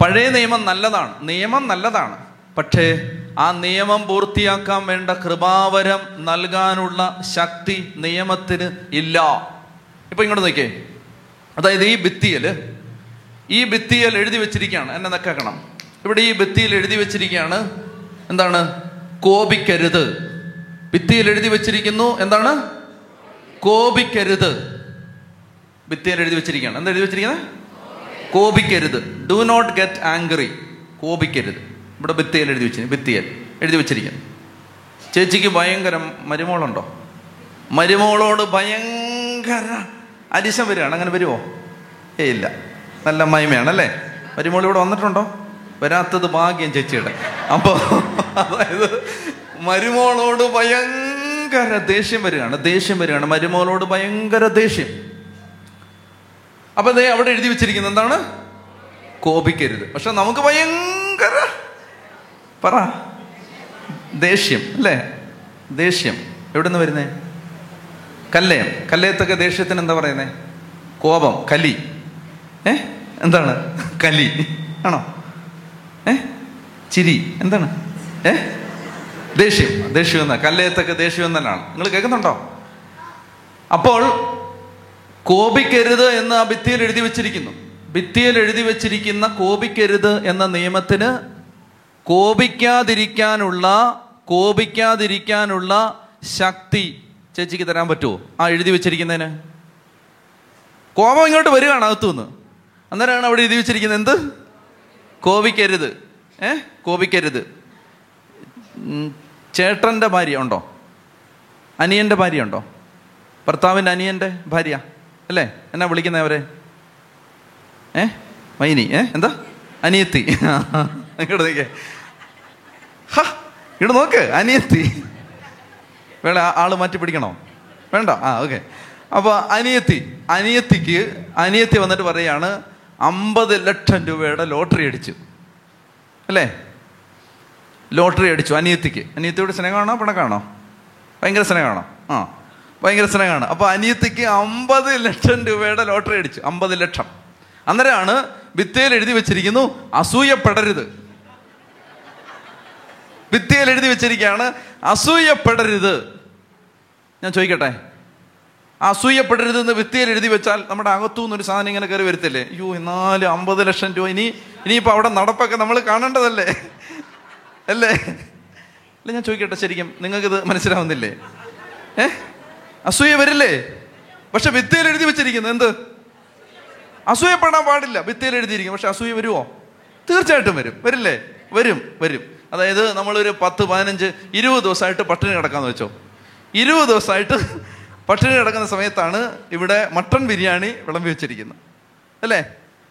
പഴയ നിയമം നല്ലതാണ്. നിയമം നല്ലതാണ്. പക്ഷേ ആ നിയമം പൂർത്തിയാക്കാൻ വേണ്ട കൃപാവരം നൽകാനുള്ള ശക്തി നിയമത്തിന് ഇല്ല. ഇപ്പൊ ഇങ്ങോട്ട് നോക്കിയേ. അതായത് ഈ ഭിത്തിയൽ ഈ ഭിത്തിയിൽ എഴുതി വെച്ചിരിക്കുകയാണ്. എന്നെ നക്കാക്കണം. ഇവിടെ ഈ ഭിത്തിയിൽ എഴുതി വെച്ചിരിക്കുകയാണ് എന്താണ്? കോപിക്കരുത്. ഭിത്തിയിൽ എഴുതി വെച്ചിരിക്കുന്നു എന്താണ്? കോപിക്കരുത്. ഭിത്തിയിൽ എഴുതി വെച്ചിരിക്കുകയാണ്. എന്താ എഴുതി വെച്ചിരിക്കുന്നത്? കോപിക്കരുത്. ഡു നോട്ട് ഗെറ്റ് ആംഗ്രി കോപിക്കരുത്. ഇവിടെ ഭിത്തിയിൽ എഴുതി വെച്ചിരിക്കുന്നു. ഭിത്തിയിൽ എഴുതി വെച്ചിരിക്കുന്നു. ചേച്ചിക്ക് ഭയങ്കര മരുമോളുണ്ടോ? മരുമോളോട് ഭയങ്കര അരിശം വരികയാണ്. അങ്ങനെ വരുമോ ഏ ഇല്ല. നല്ല മഹിമയാണ് അല്ലേ? മരുമോൾ ഇവിടെ വന്നിട്ടുണ്ടോ? വരാത്തത് ഭാഗ്യം ചേച്ചിയുടെ. അപ്പോൾ അതായത് മരുമോളോട് ഭയങ്കര ദേഷ്യം വരികയാണ്. ദേഷ്യം വരികയാണ്. മരുമോളോട് ഭയങ്കര ദേഷ്യം. അപ്പൊ ദേ അവിടെ എഴുതി വെച്ചിരിക്കുന്നത് എന്താണ്? കോപിക്കരുത്. പക്ഷെ നമുക്ക് ഭയങ്കര പറ. ദേഷ്യം അല്ലേ? ദേഷ്യം. എവിടെ നിന്ന് വരുന്നേ? കല്ലയം. കല്ലയത്തൊക്കെ ദേഷ്യത്തിന് എന്താ പറയുന്നേ? കോപം കലി. ഏ? എന്താണ്? കലി. ആണോ? ഏ? ചിരി. എന്താണ്? ഏ? ദേഷ്യം. ദേഷ്യം എന്ന? കല്ലയത്തൊക്കെ ദേഷ്യം എന്നാണ് നിങ്ങൾ കേൾക്കുന്നുണ്ടോ? അപ്പോൾ കോപിക്കരുത് എന്ന് ആ ഭിത്തിയിൽ എഴുതി വെച്ചിരിക്കുന്നു. ഭിത്തിയിൽ എഴുതി വെച്ചിരിക്കുന്ന കോപിക്കരുത് എന്ന നിയമത്തിന് കോപിക്കാതിരിക്കാനുള്ള കോപിക്കാതിരിക്കാനുള്ള ശക്തി ചേച്ചിക്ക് തരാൻ പറ്റുമോ ആ എഴുതി വെച്ചിരിക്കുന്നതിന്. കോപം ഇങ്ങോട്ട് വരികയാണ് അകത്തുനിന്ന്. അന്നേരമാണ് അവിടെ എഴുതി വെച്ചിരിക്കുന്നത് എന്ത്? കോപിക്കരുത്. ഏ? കോപിക്കരുത്. ചേട്ടന്റെ ഭാര്യ ഉണ്ടോ? അനിയന്റെ ഭാര്യ ഉണ്ടോ ഭർത്താവിന്റെ അനിയന്റെ ഭാര്യ? അല്ലേ? എന്നാ വിളിക്കുന്നേ അവരെ? ഏ? മൈനി ഏ? എന്താ? അനിയത്തി. ഇങ്ങോട്ട് നോക്കേ ഹ ഇങ്ങോട്ട് നോക്ക് അനിയത്തി. വേണ ആൾ മാറ്റി പിടിക്കണോ? വേണ്ട ആ ഓക്കെ. അപ്പോൾ അനിയത്തി അനിയത്തിക്ക് അനിയത്തി വന്നിട്ട് പറയാണ് അമ്പത് ലക്ഷം രൂപയുടെ ലോട്ടറി അടിച്ചു. അല്ലേ? ലോട്ടറി അടിച്ചു അനിയത്തിക്ക്. അനിയത്തിയോട് സ്നേഹമാണോ പിണക്കാണോ ഭയങ്കര സ്നേഹമാണോ? ആ. ഭയങ്കര സ്നേഹമാണ്. അപ്പൊ അനിയത്തിക്ക് അമ്പത് ലക്ഷം രൂപയുടെ ലോട്ടറി അടിച്ചു. അമ്പത് ലക്ഷം. അന്നേരമാണ് ഭിത്തിയിൽ എഴുതി വെച്ചിരിക്കുന്നു അസൂയപ്പെടരുത്. ഭിത്തിയിൽ എഴുതി വെച്ചിരിക്കുകയാണ് അസൂയപ്പെടരുത്. ഞാൻ ചോദിക്കട്ടെ? അസൂയപ്പെടരുത് എന്ന് ഭിത്തിയിൽ എഴുതി വെച്ചാൽ നമ്മുടെ അകത്തു നിന്നൊരു സാധനം ഇങ്ങനെ കയറി വരുത്തില്ലേ? അയ്യോ എന്നാലും അമ്പത് ലക്ഷം രൂപ. ഇനി ഇനിയിപ്പോൾ അവിടെ നടപ്പൊക്കെ നമ്മൾ കാണേണ്ടതല്ലേ? അല്ലേ? അല്ല ഞാൻ ചോദിക്കട്ടെ ശരിക്കും? നിങ്ങൾക്കിത് മനസ്സിലാവുന്നില്ലേ? ഏ? അസൂയ വരില്ലേ? പക്ഷെ വിത്തയിൽ എഴുതി വെച്ചിരിക്കുന്നത് എന്ത്? അസൂയപ്പെടാൻ പാടില്ല. വിത്തയിൽ എഴുതിയിരിക്കും പക്ഷെ അസൂയ വരുമോ തീർച്ചയായിട്ടും വരും. വരില്ലേ? വരും വരും. അതായത് നമ്മളൊരു പത്ത് പതിനഞ്ച് ഇരുപത് ദിവസമായിട്ട് പട്ടിണി കിടക്കാന്ന് വെച്ചോ. ഇരുപത് ദിവസമായിട്ട് പട്ടിണി കിടക്കുന്ന സമയത്താണ് ഇവിടെ മട്ടൺ ബിരിയാണി വിളമ്പി വെച്ചിരിക്കുന്നത്. അല്ലേ?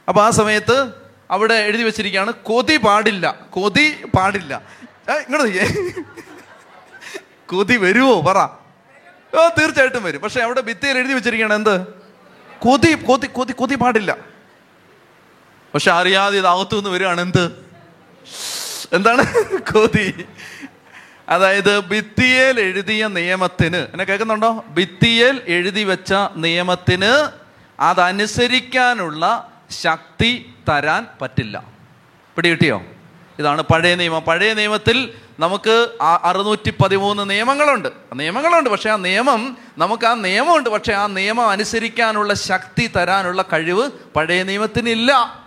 അപ്പോൾ ആ സമയത്ത് അവിടെ എഴുതി വെച്ചിരിക്കുകയാണ് കൊതി പാടില്ല. കൊതി പാടില്ല. ഇങ്ങോട്ട് കൊതി വരുമോ പറ. തീർച്ചയായിട്ടും വരും. പക്ഷെ അവിടെ ഭിത്തിയിൽ എഴുതി വെച്ചിരിക്കുകയാണ് എന്ത്? കൊതി കൊതി കൊതി കൊതി പാടില്ല. പക്ഷെ അറിയാതെ ഇത് അകത്തു നിന്ന് വരികയാണ് എന്ത്? എന്താണ്? കൊതി. അതായത് ഭിത്തിയേൽ എഴുതിയ നിയമത്തിന് എന്നെ കേൾക്കുന്നുണ്ടോ? ഭിത്തിയേൽ എഴുതി വെച്ച നിയമത്തിന് അതനുസരിക്കാനുള്ള ശക്തി തരാൻ പറ്റില്ല. പിടി കിട്ടിയോ? ഇതാണ് പഴയ നിയമം. പഴയ നിയമത്തിൽ നമുക്ക് ആ- അറുന്നൂറ്റി പതിമൂന്ന് നിയമങ്ങളുണ്ട് നിയമങ്ങളുണ്ട് പക്ഷേ ആ നിയമം നമുക്ക് ആ നിയമമുണ്ട് പക്ഷേ ആ നിയമം അനുസരിക്കാനുള്ള ശക്തി തരാനുള്ള കഴിവ് പഴയ നിയമത്തിനില്ല.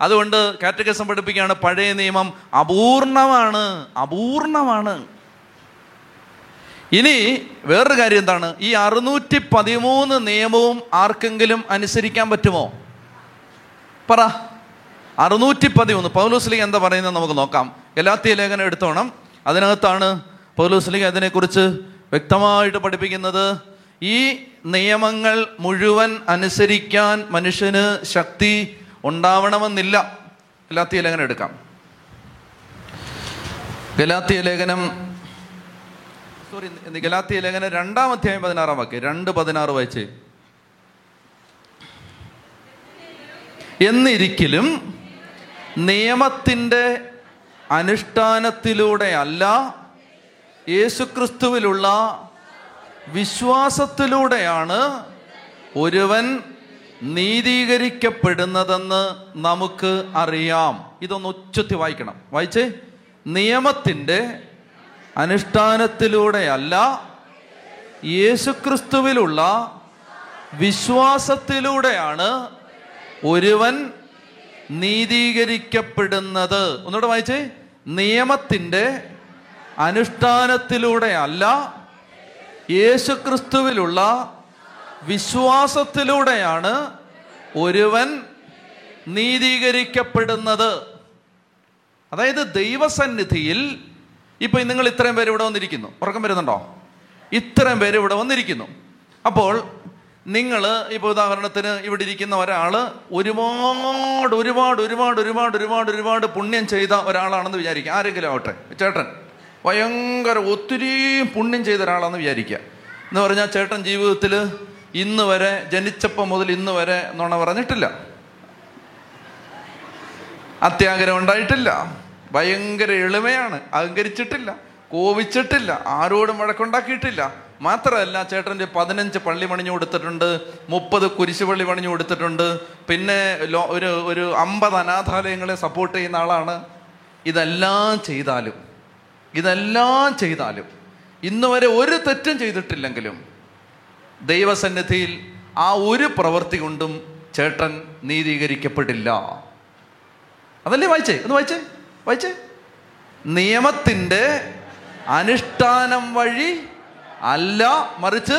അതുകൊണ്ട് കാറ്റഗസം പഠിപ്പിക്കുകയാണ് പഴയ നിയമം അപൂർണമാണ് അപൂർണമാണ്. ഇനി വേറൊരു കാര്യം എന്താണ്? ഈ അറുന്നൂറ്റി പതിമൂന്ന് നിയമവും ആർക്കെങ്കിലും അനുസരിക്കാൻ പറ്റുമോ? പറ. അറുന്നൂറ്റി പതിമൂന്ന് പൗലോസ്ലിംഗ് എന്താ പറയുന്നത് നമുക്ക് നോക്കാം. ഗലാത്തിയ ലേഖനം എടുത്തോണം. അതിനകത്താണ് പൗലോസ്ലിക അതിനെക്കുറിച്ച് വ്യക്തമായിട്ട് പഠിപ്പിക്കുന്നത്. ഈ നിയമങ്ങൾ മുഴുവൻ അനുസരിക്കാൻ മനുഷ്യന് ശക്തി ഉണ്ടാവണമെന്നില്ല. ഗലാത്തിയ ലേഖനം എടുക്കാം. ഗലാത്തിയ ലേഖനം സോറി ഗലാത്തിയ ലേഖനം രണ്ടാം അധ്യായം പതിനാറാം വാക്യം. രണ്ട് പതിനാറ് വായിച്ച്. എന്നിരിക്കലും നിയമത്തിന്റെ അനുഷ്ഠാനത്തിലൂടെയല്ല യേശുക്രിസ്തുവിലുള്ള വിശ്വാസത്തിലൂടെയാണ് ഒരുവൻ നീതീകരിക്കപ്പെടുന്നതെന്ന് നമുക്ക് അറിയാം. ഇതൊന്ന് ഉച്ചത്തി വായിക്കണം. വായിച്ചേ? നിയമത്തിന്റെ അനുഷ്ഠാനത്തിലൂടെയല്ല യേശുക്രിസ്തുവിലുള്ള വിശ്വാസത്തിലൂടെയാണ് ഒരുവൻ നീതീകരിക്കപ്പെടുന്നത്. ഒന്നുകൂടെ വായിച്ചേ. നിയമത്തിന്റെ അനുഷ്ഠാനത്തിലൂടെയല്ല യേശുക്രിസ്തുവിലുള്ള വിശ്വാസത്തിലൂടെയാണ് ഒരുവൻ നീതീകരിക്കപ്പെടുന്നത്. അതായത് ദൈവസന്നിധിയിൽ ഇപ്പൊ നിങ്ങൾ ഇത്രയും പേര് ഇവിടെ വന്നിരിക്കുന്നു. ഉറക്കം വരുന്നുണ്ടോ? ഇത്രയും പേര് ഇവിടെ വന്നിരിക്കുന്നു. അപ്പോൾ നിങ്ങൾ ഇപ്പോൾ ഉദാഹരണത്തിന് ഇവിടെ ഇരിക്കുന്ന ഒരാൾ ഒരുപാട് ഒരുപാട് ഒരുപാട് ഒരുപാട് ഒരുപാട് ഒരുപാട് പുണ്യം ചെയ്ത ഒരാളാണെന്ന് വിചാരിക്കുക. ആരെങ്കിലും ആവട്ടെ. ചേട്ടൻ. ഭയങ്കര ഒത്തിരി പുണ്യം ചെയ്ത ഒരാളാണെന്ന് വിചാരിക്കുക. എന്ന് പറഞ്ഞാൽ ചേട്ടൻ ജീവിതത്തിൽ ഇന്ന് വരെ ജനിച്ചപ്പം മുതൽ ഇന്ന് വരെ നുണ പറഞ്ഞിട്ടില്ല. അത്യാഗ്രഹം ഉണ്ടായിട്ടില്ല. ഭയങ്കര എളിമയാണ്. അഹങ്കരിച്ചിട്ടില്ല. കോപിച്ചിട്ടില്ല. ആരോടും വഴക്കുണ്ടാക്കിയിട്ടില്ല. മാത്രമല്ല ചേട്ടന്റെ പതിനഞ്ച് പള്ളി പണിഞ്ഞു കൊടുത്തിട്ടുണ്ട് മുപ്പത് കുരിശ് പള്ളി പണിഞ്ഞു കൊടുത്തിട്ടുണ്ട് പിന്നെ ഒരു ഒരു അമ്പത് അനാഥാലയങ്ങളെ സപ്പോർട്ട് ചെയ്യുന്ന ആളാണ്. ഇതെല്ലാം ചെയ്താലും ഇതെല്ലാം ചെയ്താലും ഇന്ന് വരെ ഒരു തെറ്റും ചെയ്തിട്ടില്ലെങ്കിലും ദൈവസന്നിധിയിൽ ആ ഒരു പ്രവൃത്തി കൊണ്ടും ചേട്ടൻ നീതീകരിക്കപ്പെടില്ല. അതല്ലേ വായിച്ചേ? ഒന്ന് വായിച്ചേ? വായിച്ചേ? നിയമത്തിന്റെ അനുഷ്ഠാനം വഴി അല്ല മറിച്ച്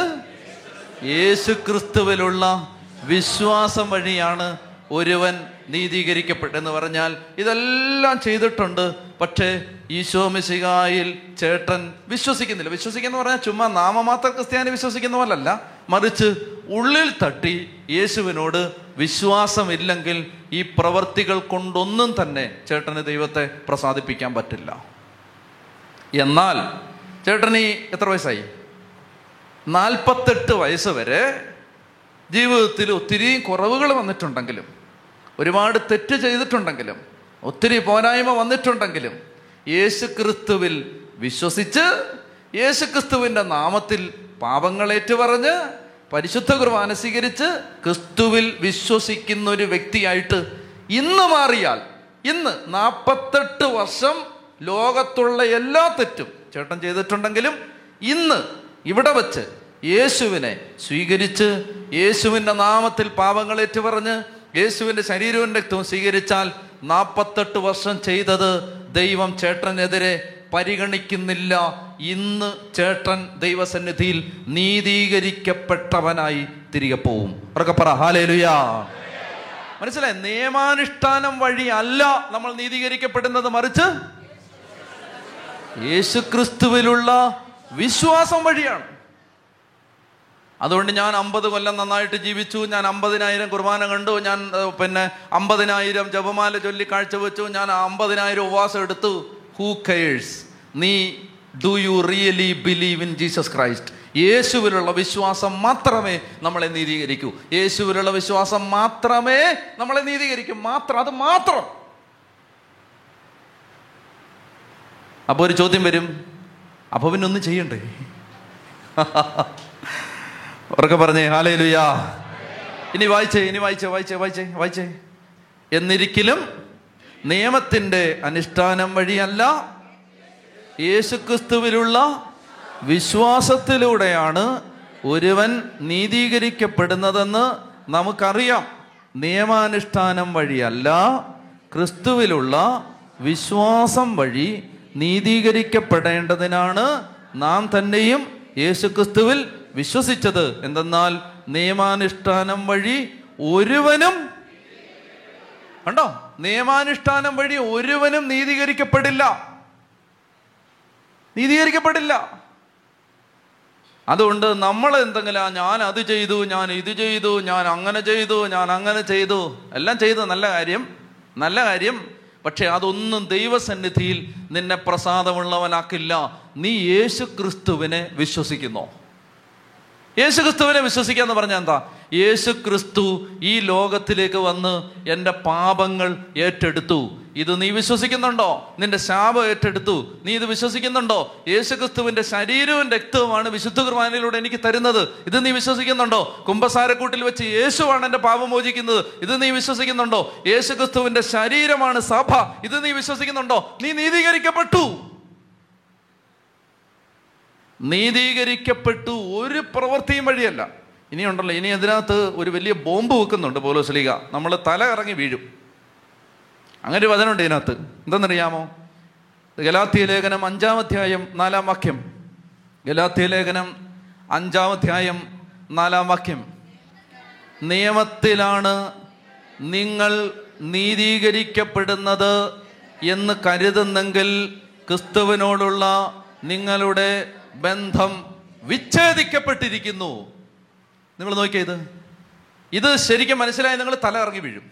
യേശു ക്രിസ്തുവിലുള്ള വിശ്വാസം വഴിയാണ് ഒരുവൻ നീതീകരിക്കപ്പെട്ടെന്ന് പറഞ്ഞാൽ ഇതെല്ലാം ചെയ്തിട്ടുണ്ട്. പക്ഷേ ഈശോമിശികായിൽ ചേട്ടൻ വിശ്വസിക്കുന്നില്ല. വിശ്വസിക്കുന്ന പറഞ്ഞാൽ ചുമ്മാ നാമമാത്ര ക്രിസ്ത്യാനി വിശ്വസിക്കുന്ന പോലല്ല. മറിച്ച് ഉള്ളിൽ തട്ടി യേശുവിനോട് വിശ്വാസമില്ലെങ്കിൽ ഈ പ്രവർത്തികൾ കൊണ്ടൊന്നും തന്നെ ചേട്ടന് ദൈവത്തെ പ്രസാദിപ്പിക്കാൻ പറ്റില്ല. എന്നാൽ ചേട്ടന് എത്ര വയസ്സായി? നാൽപ്പത്തെട്ട് വയസ്സ് വരെ ജീവിതത്തിൽ ഒത്തിരി കുറവുകൾ വന്നിട്ടുണ്ടെങ്കിലും ഒരുപാട് തെറ്റ് ചെയ്തിട്ടുണ്ടെങ്കിലും ഒത്തിരി പോരായ്മ വന്നിട്ടുണ്ടെങ്കിലും യേശു ക്രിസ്തുവിൽ വിശ്വസിച്ച് യേശു ക്രിസ്തുവിന്റെ നാമത്തിൽ പാപങ്ങളേറ്റു പറഞ്ഞ് പരിശുദ്ധ കുർബാന സ്വീകരിച്ച് ക്രിസ്തുവിൽ വിശ്വസിക്കുന്ന ഒരു വ്യക്തിയായിട്ട് ഇന്ന് മാറിയാൽ ഇന്ന് നാൽപ്പത്തെട്ട് വർഷം ലോകത്തുള്ള എല്ലാ തെറ്റും ചേട്ടൻ ചെയ്തിട്ടുണ്ടെങ്കിലും ഇന്ന് ഇവിടെ വച്ച് യേശുവിനെ സ്വീകരിച്ച് യേശുവിന്റെ നാമത്തിൽ പാപങ്ങളേറ്റു പറഞ്ഞ് യേശുവിന്റെ ശരീരവും രക്തവും സ്വീകരിച്ചാൽ നാൽപ്പത്തെട്ട് വർഷം ചെയ്തത് ദൈവം ചേട്ടനെതിരെ പരിഗണിക്കുന്നില്ല. ഇന്ന് ചേട്ടൻ ദൈവസന്നിധിയിൽ നീതീകരിക്കപ്പെട്ടവനായി തിരികെ പോവും. ഉറക്കെ പറ ഹാലേലുയാ. മനസ്സിലായി? നിയമാനുഷ്ഠാനം വഴി അല്ല നമ്മൾ നീതീകരിക്കപ്പെടുന്നത്. മറിച്ച് യേശുക്രിസ്തുവിലുള്ള വിശ്വാസം വഴിയാണ്. അതുകൊണ്ട് ഞാൻ അമ്പത് കൊല്ലം നന്നായിട്ട് ജീവിച്ചു ഞാൻ അമ്പതിനായിരം കുർബാന കണ്ടു ഞാൻ പിന്നെ അമ്പതിനായിരം ജപമാല ചൊല്ലി കാഴ്ചവെച്ചു ഞാൻ അമ്പതിനായിരം ഉപവാസം എടുത്തു. ഹൂ കെയേഴ്സ് നീ do you really believe in Jesus Christ യേശുവിലുള്ള വിശ്വാസം മാത്രമേ നമ്മളെ നീതീകരിക്കൂ. യേശുവിലുള്ള വിശ്വാസം മാത്രമേ നമ്മളെ നീതീകരിക്കൂ. മാത്രം അത് മാത്രം. അപ്പോൾ ഒരു ചോദ്യം വരും. അപ്പോൾ പിന്നെ ഒന്നും ചെയ്യണ്ടേ? ഉറക്കെ പറഞ്ഞേ ഹാലേ ലുയാ ഇനി വായിച്ചേ ഇനി വായിച്ചേ വായിച്ചേ വായിച്ചേ വായിച്ചേ. എന്നിരിക്കലും നിയമത്തിന്റെ അനുഷ്ഠാനം വഴിയല്ല യേശുക്രിസ്തുവിലുള്ള വിശ്വാസത്തിലൂടെയാണ് ഒരുവൻ നീതീകരിക്കപ്പെടുന്നതെന്ന് നമുക്കറിയാം. നിയമാനുഷ്ഠാനം വഴിയല്ല ക്രിസ്തുവിലുള്ള വിശ്വാസം വഴി നീതീകരിക്കപ്പെടേണ്ടതിനാണ് നാം തന്നെയും യേശുക്രിസ്തുവിൽ വിശ്വസിച്ചത്. എന്തെന്നാൽ നിയമാനുഷ്ഠാനം വഴി ഒരുവനും കണ്ടോ? നിയമാനുഷ്ഠാനം വഴി ഒരുവനും നീതീകരിക്കപ്പെടില്ല. നീതീകരിക്കപ്പെടില്ല. അതുകൊണ്ട് നമ്മൾ എന്തെങ്കിലും "ആ, ഞാൻ അത് ചെയ്തു ഞാൻ ഇത് ചെയ്തു ഞാൻ അങ്ങനെ ചെയ്തു ഞാൻ അങ്ങനെ ചെയ്തു. എല്ലാം ചെയ്തു. നല്ല കാര്യം. നല്ല കാര്യം. പക്ഷെ അതൊന്നും ദൈവസന്നിധിയിൽ നിന്നെ പ്രസാദമുള്ളവനാക്കില്ല. നീ യേശു ക്രിസ്തുവിനെ വിശ്വസിക്കുന്നോ. യേശു ക്രിസ്തുവിനെ വിശ്വസിക്കുക എന്ന് പറഞ്ഞാൽ എന്താ? യേശു ക്രിസ്തു ഈ ലോകത്തിലേക്ക് വന്ന് എന്റെ പാപങ്ങൾ ഏറ്റെടുത്തു. ഇത് നീ വിശ്വസിക്കുന്നുണ്ടോ? നിന്റെ ശാപം ഏറ്റെടുത്തു. നീ ഇത് വിശ്വസിക്കുന്നുണ്ടോ? യേശു ക്രിസ്തുവിന്റെ ശരീരവും രക്തവുമാണ് വിശുദ്ധ കുർബാനയിലൂടെ എനിക്ക് തരുന്നത്. ഇത് നീ വിശ്വസിക്കുന്നുണ്ടോ? കുംഭസാരക്കൂട്ടിൽ വെച്ച് യേശുവാണ് എന്റെ പാപം മോചിക്കുന്നത്. ഇത് നീ വിശ്വസിക്കുന്നുണ്ടോ? യേശു ക്രിസ്തുവിന്റെ ശരീരമാണ് സഭ. ഇത് നീ വിശ്വസിക്കുന്നുണ്ടോ? നീ നീതീകരിക്കപ്പെട്ടു. നീതീകരിക്കപ്പെട്ടു. ഒരു പ്രവൃത്തിയും വഴിയല്ല. ഇനിയുണ്ടല്ലോ ഇനി അതിനകത്ത് ഒരു വലിയ ബോംബ് വെക്കുന്നുണ്ട് പോലോസ്ലിക നമ്മൾ തല ഇറങ്ങി വീഴും. അങ്ങനെ ഒരു വചനമുണ്ട് ഇതിനകത്ത്. എന്തെന്നറിയാമോ? ഗലാത്തിയ ലേഖനം അഞ്ചാം അധ്യായം നാലാം വാക്യം. ഗലാത്തിയ ലേഖനം അഞ്ചാം അധ്യായം നാലാം വാക്യം. നിയമത്തിലാണ് നിങ്ങൾ നീതീകരിക്കപ്പെടുന്നത് എന്ന് കരുതുന്നെങ്കിൽ ക്രിസ്തുവിനോടുള്ള നിങ്ങളുടെ ബന്ധം വിച്ഛേദിക്കപ്പെട്ടിരിക്കുന്നു. നിങ്ങൾ നോക്കിയത് ഇത്. ശരിക്കും മനസ്സിലായി നിങ്ങൾ തല ഇറങ്ങി വീഴും.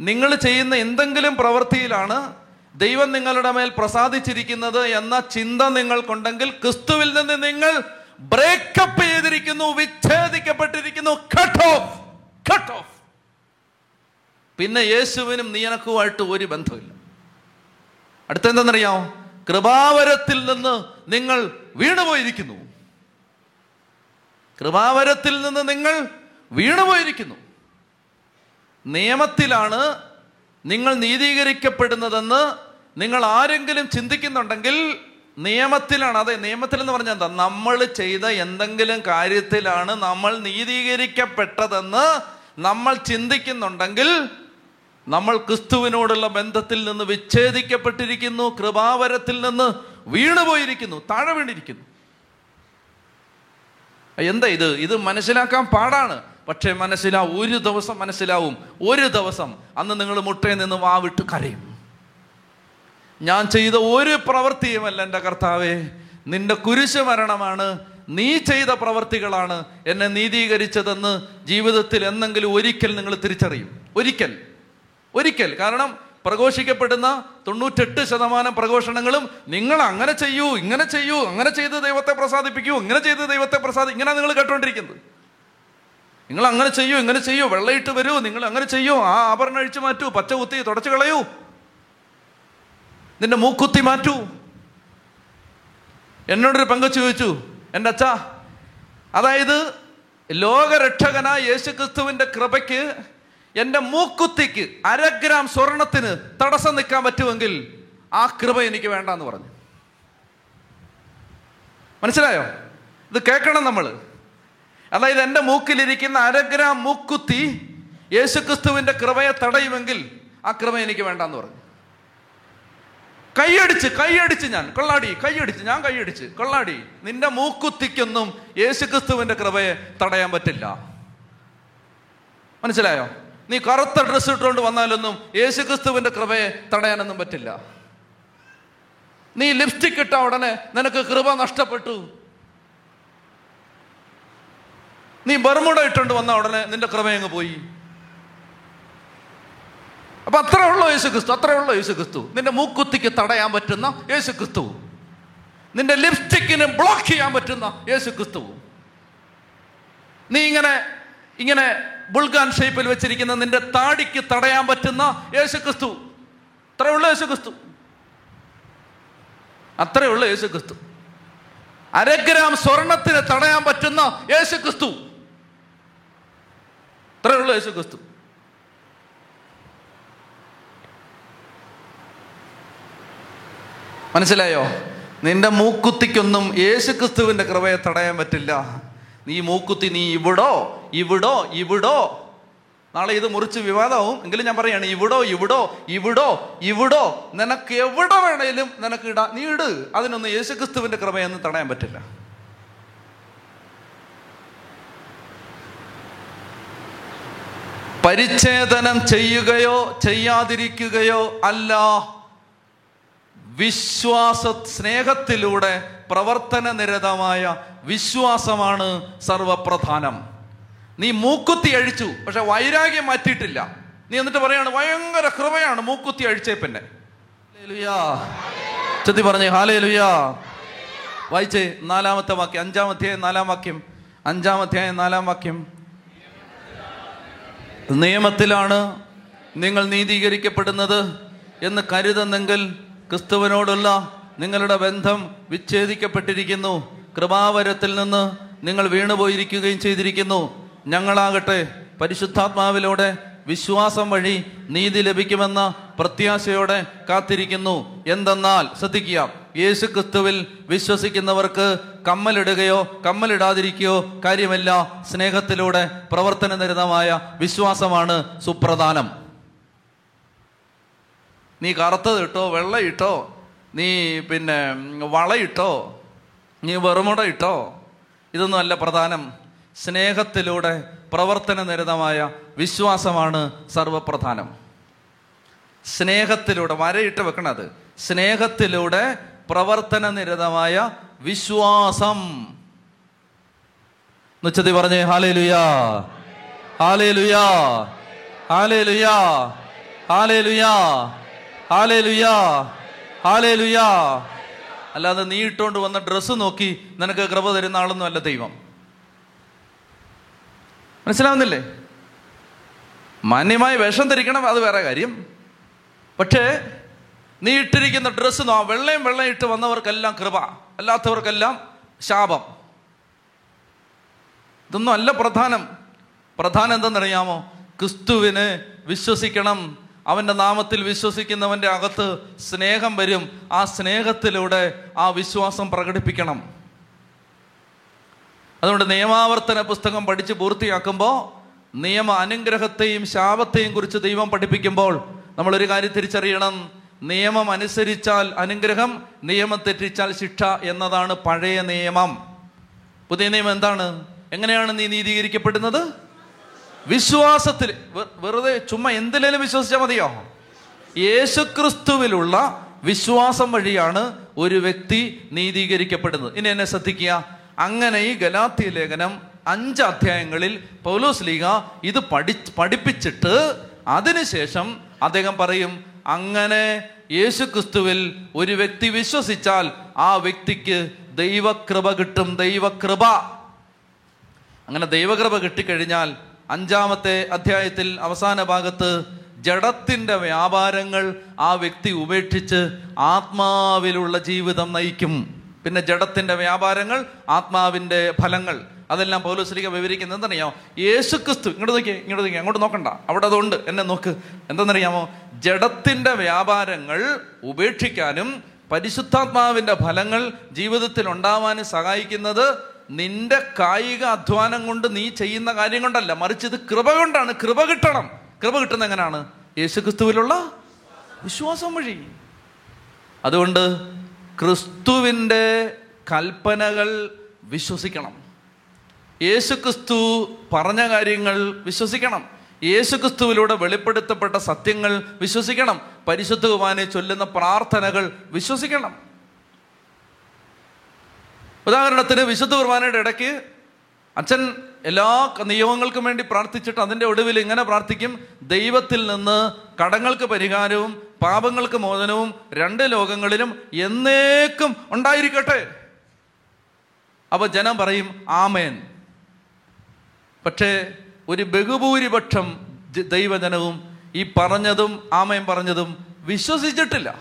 നിങ്ങൾ ചെയ്യുന്ന എന്തെങ്കിലും പ്രവൃത്തിയിലാണ് ദൈവം നിങ്ങളുടെ മേൽ പ്രസാദിച്ചിരിക്കുന്നത് എന്ന ചിന്ത നിങ്ങൾക്കുണ്ടെങ്കിൽ ക്രിസ്തുവിൽ നിന്ന് നിങ്ങൾ ബ്രേക്കപ്പ് ചെയ്തിരിക്കുന്നു വിച്ഛേദിക്കപ്പെട്ടിരിക്കുന്നു. കട്ട് ഓഫ് കട്ട് ഓഫ് പിന്നെ യേശുവിനും നിയനക്കുമായിട്ട് ഒരു ബന്ധമില്ല അടുത്തെന്തെന്നറിയാമോ? കൃപാവരത്തിൽ നിന്ന് നിങ്ങൾ വീണുപോയിരിക്കുന്നു. കൃപാവരത്തിൽ നിന്ന് നിങ്ങൾ വീണുപോയിരിക്കുന്നു. നിയമത്തിലാണ് നിങ്ങൾ നീതീകരിക്കപ്പെടുന്നതെന്ന് നിങ്ങൾ ആരെങ്കിലും ചിന്തിക്കുന്നുണ്ടെങ്കിൽ നിയമത്തിലാണ്. അതെ നിയമത്തിൽ എന്ന് പറഞ്ഞാൽ എന്താ? നമ്മൾ ചെയ്ത എന്തെങ്കിലും കാര്യത്തിലാണ് നമ്മൾ നീതീകരിക്കപ്പെട്ടതെന്ന് നമ്മൾ ചിന്തിക്കുന്നുണ്ടെങ്കിൽ നമ്മൾ ക്രിസ്തുവിനോടുള്ള ബന്ധത്തിൽ നിന്ന് വിച്ഛേദിക്കപ്പെട്ടിരിക്കുന്നു കൃപാവരത്തിൽ നിന്ന് വീണുപോയിരിക്കുന്നു താഴെ വീണിരിക്കുന്നു. എന്താ ഇത്? ഇത് മനസ്സിലാക്കാൻ പാടാണ്. പക്ഷേ മനസ്സിലാവും ഒരു ദിവസം മനസ്സിലാവും. ഒരു ദിവസം അന്ന് നിങ്ങൾ മുട്ടയിൽ നിന്ന് വാവിട്ട് കരയും. ഞാൻ ചെയ്ത ഒരു പ്രവൃത്തിയുമല്ല എന്റെ കർത്താവേ. നിന്റെ കുരിശ് മരണമാണ്. നീ ചെയ്ത പ്രവർത്തികളാണ് എന്നെ നീതീകരിച്ചതെന്ന് ജീവിതത്തിൽ എന്നെങ്കിലും ഒരിക്കൽ നിങ്ങൾ തിരിച്ചറിയും. ഒരിക്കൽ. ഒരിക്കൽ. കാരണം പ്രഘോഷിക്കപ്പെടുന്ന തൊണ്ണൂറ്റെട്ട് ശതമാനം പ്രഘോഷണങ്ങളും നിങ്ങൾ അങ്ങനെ ചെയ്യൂ ഇങ്ങനെ ചെയ്യൂ അങ്ങനെ ചെയ്ത് ദൈവത്തെ പ്രസാദിപ്പിക്കൂ ഇങ്ങനെ ചെയ്ത് ദൈവത്തെ പ്രസാദി ഇങ്ങനെ നിങ്ങൾ കേട്ടോണ്ടിരിക്കുന്നത്. നിങ്ങൾ അങ്ങനെ ചെയ്യൂ ഇങ്ങനെ ചെയ്യൂ വെള്ളയിട്ട് വരൂ നിങ്ങൾ അങ്ങനെ ചെയ്യൂ ആ ആഭരണം അഴിച്ചു മാറ്റൂ പച്ച കുത്തി തുടച്ചു കളയൂ. നിന്റെ മൂക്കുത്തി മാറ്റൂ. എന്നോടൊരു പങ്ക് ചോദിച്ചു എന്റെ അച്ഛ അതായത് ലോകരക്ഷകനായ യേശുക്രിസ്തുവിന്റെ കൃപയ്ക്ക് എന്റെ മൂക്കുത്തിക്ക് അര ഗ്രാം സ്വർണത്തിന് തടസ്സം നിൽക്കാൻ പറ്റുമെങ്കിൽ ആ കൃപ എനിക്ക് വേണ്ടെന്ന് പറഞ്ഞു. മനസ്സിലായോ? ഇത് കേൾക്കണം നമ്മൾ അതായത് എന്റെ മൂക്കിലിരിക്കുന്ന അര ഗ്രാം മൂക്കുത്തി യേശുക്രിസ്തുവിന്റെ കൃപയെ തടയുമെങ്കിൽ ആ കൃപ എനിക്ക് വേണ്ടെന്ന് പറഞ്ഞു. കൈയടിച്ച് കൈയടിച്ച് ഞാൻ കൊള്ളാടി കൈയടിച്ച് ഞാൻ കൈയടിച്ച് കൊള്ളാടി. നിന്റെ മൂക്കുത്തിക്കൊന്നും യേശുക്രിസ്തുവിന്റെ കൃപയെ തടയാൻ പറ്റില്ല. മനസ്സിലായോ? നീ കറുത്ത ഡ്രസ്സ് ഇട്ടുകൊണ്ട് വന്നാലൊന്നും യേശുക്രിസ്തുവിന്റെ കൃപയെ തടയാനൊന്നും പറ്റില്ല. നീ ലിപ്സ്റ്റിക് ഇട്ട ഉടനെ നിനക്ക് കൃപ നഷ്ടപ്പെട്ടു. നീ ബർമുട ഇട്ടുകൊണ്ട് വന്ന ഉടനെ നിന്റെ കൃപ അങ്ങ് പോയി. അപ്പൊ അത്രേ ഉള്ളൂ യേശു ക്രിസ്തു അത്രേ ഉള്ളൂ യേശു ക്രിസ്തു നിന്റെ മൂക്കുത്തിക്ക് തടയാൻ പറ്റുന്ന യേശു ക്രിസ്തു നിന്റെ ലിപ്സ്റ്റിക്കിന് ബ്ലോക്ക് ചെയ്യാൻ പറ്റുന്ന യേശു ക്രിസ്തു നീ ഇങ്ങനെ ഇങ്ങനെ ബുൾഗാൻ ഷേപ്പിൽ വെച്ചിരിക്കുന്ന നിന്റെ താടിക്ക് തടയാൻ പറ്റുന്ന യേശുക്രിസ്തു. ക്രിസ്തു യേശുക്രിസ്തു. അത്രയുള്ള യേശുക്രിസ്തു. അരഗ്രാം സ്വർണത്തിന് തടയാൻ പറ്റുന്ന യേശുക്രിസ്തു. ക്രിസ്തു യേശുക്രിസ്തു. യേശു ക്രിസ്തു മനസ്സിലായോ? നിന്റെ മൂക്കുത്തിക്കൊന്നും യേശുക്രിസ്തുവിന്റെ കൃപയെ തടയാൻ പറ്റില്ല. നീ മൂക്കുത്തി നീ ഇവിടോ ഇവിടോ ഇവിടോ. നാളെ ഇത് മുറിച്ച് വിവാദമാവും. എങ്കിലും ഞാൻ പറയാണ് ഇവിടോ ഇവിടോ ഇവിടോ ഇവിടോ. നിനക്ക് എവിടെ വേണേലും നിനക്ക് ഇടാ. നീ ഇട്. അതിനൊന്നും യേശുക്രിസ്തുവിന്റെ ക്രമയൊന്നും തടയാൻ പറ്റില്ല. പരിച്ഛേദനം ചെയ്യുകയോ ചെയ്യാതിരിക്കുകയോ അല്ല. വിശ്വാസ സ്നേഹത്തിലൂടെ പ്രവർത്തന നിരതമായ വിശ്വാസമാണ് സർവപ്രധാനം. നീ മൂക്കുത്തി അഴിച്ചു പക്ഷെ വൈരാഗ്യം മാറ്റിയിട്ടില്ല. നീ എന്നിട്ട് പറയാണ് ഭയങ്കര കൃപയാണ് മൂക്കുത്തി അഴിച്ചേ പിന്നെ ചെത്തി പറഞ്ഞേ ഹാലേ ലുയാ വായിച്ചേ നാലാമത്തെ വാക്യം അഞ്ചാം അധ്യായം നാലാം വാക്യം അഞ്ചാം അധ്യായം നാലാം വാക്യം. നിയമത്തിലാണ് നിങ്ങൾ നീതീകരിക്കപ്പെടുന്നത് എന്ന് കരുതുന്നെങ്കിൽ ക്രിസ്തുവിനോടുള്ള നിങ്ങളുടെ ബന്ധം വിച്ഛേദിക്കപ്പെട്ടിരിക്കുന്നു. കൃപാവരത്തിൽ നിന്ന് നിങ്ങൾ വീണുപോയിരിക്കുകയും ചെയ്തിരിക്കുന്നു. ഞങ്ങളാകട്ടെ പരിശുദ്ധാത്മാവിലൂടെ വിശ്വാസം വഴി നീതി ലഭിക്കുമെന്ന പ്രത്യാശയോടെ കാത്തിരിക്കുന്നു. എന്തെന്നാൽ ശ്രദ്ധിക്കുക യേശു ക്രിസ്തുവിൽ വിശ്വസിക്കുന്നവർക്ക് കമ്മലിടുകയോ കമ്മലിടാതിരിക്കുകയോ കാര്യമല്ല. സ്നേഹത്തിലൂടെ പ്രവർത്തന നിരതമായ വിശ്വാസമാണ് സുപ്രധാനം. നീ കറുത്തത് ഇട്ടോ വെള്ളം ഇട്ടോ? നീ പിന്നെ വളയിട്ടോ നീ വെറുമുട ഇട്ടോ ഇതൊന്നും അല്ല പ്രധാനം. സ്നേഹത്തിലൂടെ പ്രവർത്തന നിരതമായ വിശ്വാസമാണ് സർവപ്രധാനം. സ്നേഹത്തിലൂടെ വരയിട്ട് വെക്കണത് സ്നേഹത്തിലൂടെ പ്രവർത്തന നിരതമായ വിശ്വാസം. എന്നുവച്ചതി പറഞ്ഞേ ഹാലേ ലുയാ ഹാലേ ലുയാ ഹാലേ ലുയാ ഹാലേ ലുയാ ഹാലേ ലുയാ ഹാലേ ലുയാ അല്ലാതെ നീ ഇട്ടുകൊണ്ട് വന്ന ഡ്രസ്സ് നോക്കി നിനക്ക് കൃപ തരുന്ന ആളൊന്നും അല്ല ദൈവം. മനസ്സിലാവുന്നില്ലേ? മാന്യമായി വേഷം ധരിക്കണം അത് വേറെ കാര്യം. പക്ഷേ നീ ഇട്ടിരിക്കുന്ന ഡ്രസ്സ് നോ വെള്ളയും വെള്ളയും ഇട്ട് വന്നവർക്കെല്ലാം കൃപ അല്ലാത്തവർക്കെല്ലാം ശാപം. ഇതൊന്നും അല്ല പ്രധാനം. പ്രധാനം എന്തെന്നറിയാമോ? ക്രിസ്തുവിനെ വിശ്വസിക്കണം. അവന്റെ നാമത്തിൽ വിശ്വസിക്കുന്നവന്റെ അകത്ത് സ്നേഹം വരും. ആ സ്നേഹത്തിലൂടെ ആ വിശ്വാസം പ്രകടിപ്പിക്കണം. അതുകൊണ്ട് നിയമാവർത്തന പുസ്തകം പഠിച്ച് പൂർത്തിയാക്കുമ്പോൾ നിയമ അനുഗ്രഹത്തെയും ശാപത്തെയും കുറിച്ച് ദൈവം പഠിപ്പിക്കുമ്പോൾ നമ്മളൊരു കാര്യം തിരിച്ചറിയണം. നിയമം അനുസരിച്ചാൽ അനുഗ്രഹം നിയമം തെറ്റിച്ചാൽ ശിക്ഷ എന്നതാണ് പഴയ നിയമം. പുതിയ നിയമം എന്താണ്? എങ്ങനെയാണ് നീ നീതീകരിക്കപ്പെടുന്നത്? വിശ്വാസത്തിൽ വെറുതെ ചുമ്മാ എന്തിലേലും വിശ്വസിച്ചാൽ മതിയോ? യേശുക്രിസ്തുവിലുള്ള വിശ്വാസം വഴിയാണ് ഒരു വ്യക്തി നീതീകരിക്കപ്പെടുന്നത്. ഇനി എന്നെ ശ്രദ്ധിക്കുക. അങ്ങനെ ഈ ഗലാത്തിയ ലേഖനം അഞ്ച് അധ്യായങ്ങളിൽ പൗലോസ് ലീഗ ഇത് പഠി പഠിപ്പിച്ചിട്ട് അതിനുശേഷം അദ്ദേഹം പറയും അങ്ങനെ യേശുക്രിസ്തുവിൽ ഒരു വ്യക്തി വിശ്വസിച്ചാൽ ആ വ്യക്തിക്ക് ദൈവകൃപ കിട്ടും ദൈവകൃപ. അങ്ങനെ ദൈവകൃപ കിട്ടിക്കഴിഞ്ഞാൽ അഞ്ചാമത്തെ അധ്യായത്തിൽ അവസാന ഭാഗത്ത് ജഡത്തിന്റെ വ്യാപാരങ്ങൾ ആ വ്യക്തി ഉപേക്ഷിച്ച് ആത്മാവിലുള്ള ജീവിതം നയിക്കും. പിന്നെ ജഡത്തിന്റെ വ്യാപാരങ്ങൾ ആത്മാവിന്റെ ഫലങ്ങൾ. അതെല്ലാം പൗലോസ്ലിക വിവരിക്കുന്നത് എന്താണെന്നറിയാമോ യേശുക്രിസ്തു. ഇങ്ങോട്ട് നോക്കിയേ ഇങ്ങോട്ട് നോക്കിയേ അങ്ങോട്ട് നോക്കണ്ട. അവിടെ അതുണ്ട്. എന്നെ നോക്ക്. എന്താണെന്നറിയാമോ ജഡത്തിന്റെ വ്യാപാരങ്ങൾ ഉപേക്ഷിക്കാനും പരിശുദ്ധാത്മാവിന്റെ ഫലങ്ങൾ ജീവിതത്തിൽ ഉണ്ടാവാനും സഹായിക്കുന്നത് നിന്റെ കായിക അധ്വാനം കൊണ്ട് നീ ചെയ്യുന്ന കാര്യം കൊണ്ടല്ല മറിച്ച് ഇത് കൃപ കൊണ്ടാണ്. കൃപ കിട്ടണം. കൃപ കിട്ടുന്ന എങ്ങനെയാണ് യേശുക്രിസ്തുവിലുള്ള വിശ്വാസം വഴി. അതുകൊണ്ട് ക്രിസ്തുവിന്റെ കൽപ്പനകൾ വിശ്വസിക്കണം. യേശുക്രിസ്തു പറഞ്ഞ കാര്യങ്ങൾ വിശ്വസിക്കണം. യേശുക്രിസ്തുവിലൂടെ വെളിപ്പെടുത്തപ്പെട്ട സത്യങ്ങൾ വിശ്വസിക്കണം. പരിശുദ്ധ കുമാനെ ചൊല്ലുന്ന പ്രാർത്ഥനകൾ വിശ്വസിക്കണം. ഉദാഹരണത്തിന് വിശുദ്ധ കുർബാനയുടെ ഇടയ്ക്ക് അച്ഛൻ എല്ലാ നിയമങ്ങൾക്കും വേണ്ടി പ്രാർത്ഥിച്ചിട്ട് അതിന്റെ ഒടുവിൽ ഇങ്ങനെ പ്രാർത്ഥിക്കും ദൈവത്തിൽ നിന്ന് കടങ്ങൾക്ക് പരിഹാരവും പാപങ്ങൾക്ക് മോചനവും രണ്ട് ലോകങ്ങളിലും എന്നേക്കും ഉണ്ടായിരിക്കട്ടെ. അപ്പൊ ജനം പറയും ആമേൻ. പക്ഷേ ഒരു ബഹുഭൂരിപക്ഷം ദൈവജനവും ഈ പറഞ്ഞതും ആമയം പറഞ്ഞതും വിശ്വസിച്ചിട്ടില്ല.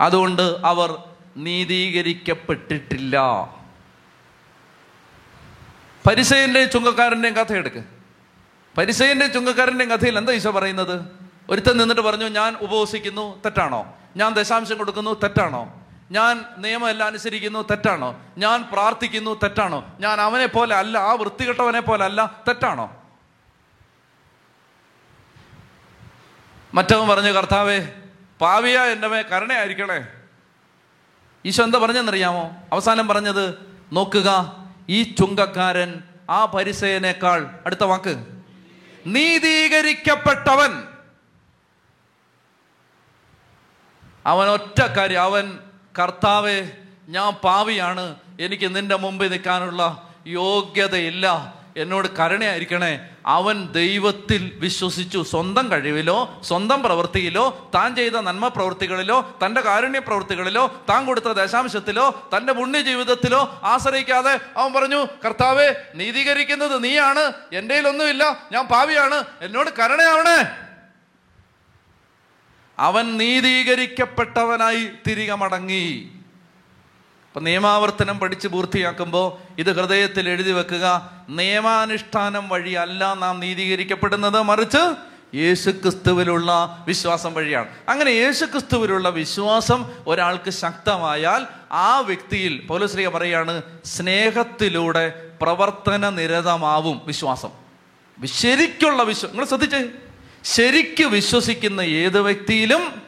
അതുകൊണ്ട് അവർ നീതീകരിക്കപ്പെട്ടിട്ടില്ല. പരിസയന്റെയും ചുങ്കക്കാരന്റെയും കഥ എടുക്ക്. പരിസയന്റെയും ചുങ്കക്കാരന്റെയും കഥയിൽ എന്താ ഈശോ പറയുന്നത്? ഒരുത്തൻ നിന്നിട്ട് പറഞ്ഞു ഞാൻ ഉപവസിക്കുന്നു തെറ്റാണോ? ഞാൻ ദശാംശം കൊടുക്കുന്നു തെറ്റാണോ? ഞാൻ നിയമം എല്ലാം അനുസരിക്കുന്നു തെറ്റാണോ? ഞാൻ പ്രാർത്ഥിക്കുന്നു തെറ്റാണോ? ഞാൻ അവനെ പോലെ അല്ല ആ വൃത്തികെട്ടവനെ പോലെ അല്ല തെറ്റാണോ? മറ്റവൻ പറഞ്ഞു കർത്താവേ പാവിയ എന്റെ മേ കരുണയായിരിക്കണേ. ഈശോ എന്താ പറഞ്ഞെന്നറിയാമോ അവസാനം പറഞ്ഞത് നോക്കുക ഈ ചുങ്കക്കാരൻ ആ പരിസയനേക്കാൾ അടുത്ത വാക്ക് നീതീകരിക്കപ്പെട്ടവൻ. അവൻ ഒറ്റ കാര്യം അവൻ കർത്താവെ ഞാൻ പാവിയാണ്. എനിക്ക് നിന്റെ മുമ്പിൽ നിൽക്കാനുള്ള യോഗ്യതയില്ല. എന്നോട് കരുണയായിരിക്കണേ. അവൻ ദൈവത്തിൽ വിശ്വസിച്ചു. സ്വന്തം കഴിവിലോ സ്വന്തം പ്രവൃത്തിയിലോ താൻ ചെയ്ത നന്മ പ്രവൃത്തികളിലോ തന്റെ കാരുണ്യ പ്രവൃത്തികളിലോ താൻ കൊടുത്ത ദശാംശത്തിലോ തന്റെ പുണ്യ ജീവിതത്തിലോ ആശ്രയിക്കാതെ അവൻ പറഞ്ഞു കർത്താവെ നീതീകരിക്കുന്നത് നീയാണ്. എന്റെ ഒന്നുമില്ല ഞാൻ പാവിയാണ് എന്നോട് കരുണയാവണേ. അവൻ നീതീകരിക്കപ്പെട്ടവനായി തിരികെ മടങ്ങി. അപ്പൊ നിയമാവർത്തനം പഠിച്ച് പൂർത്തിയാക്കുമ്പോൾ ഇത് ഹൃദയത്തിൽ എഴുതി വെക്കുക. നിയമാനുഷ്ഠാനം വഴിയല്ല നാം നീതീകരിക്കപ്പെടുന്നത്. മറിച്ച് യേശുക്രിസ്തുവിലുള്ള വിശ്വാസം വഴിയാണ്. അങ്ങനെ യേശുക്രിസ്തുവിലുള്ള വിശ്വാസം ഒരാൾക്ക് ശക്തമായാൽ ആ വ്യക്തിയിൽ പൗലശ്രീക പറയാണ് സ്നേഹത്തിലൂടെ പ്രവർത്തന നിരതമാവും വിശ്വാസം. ശരിക്കുള്ള വിശ്വാസം നിങ്ങൾ ശ്രദ്ധിച്ചേ? ശരിക്ക് വിശ്വസിക്കുന്ന ഏത് വ്യക്തിയിലും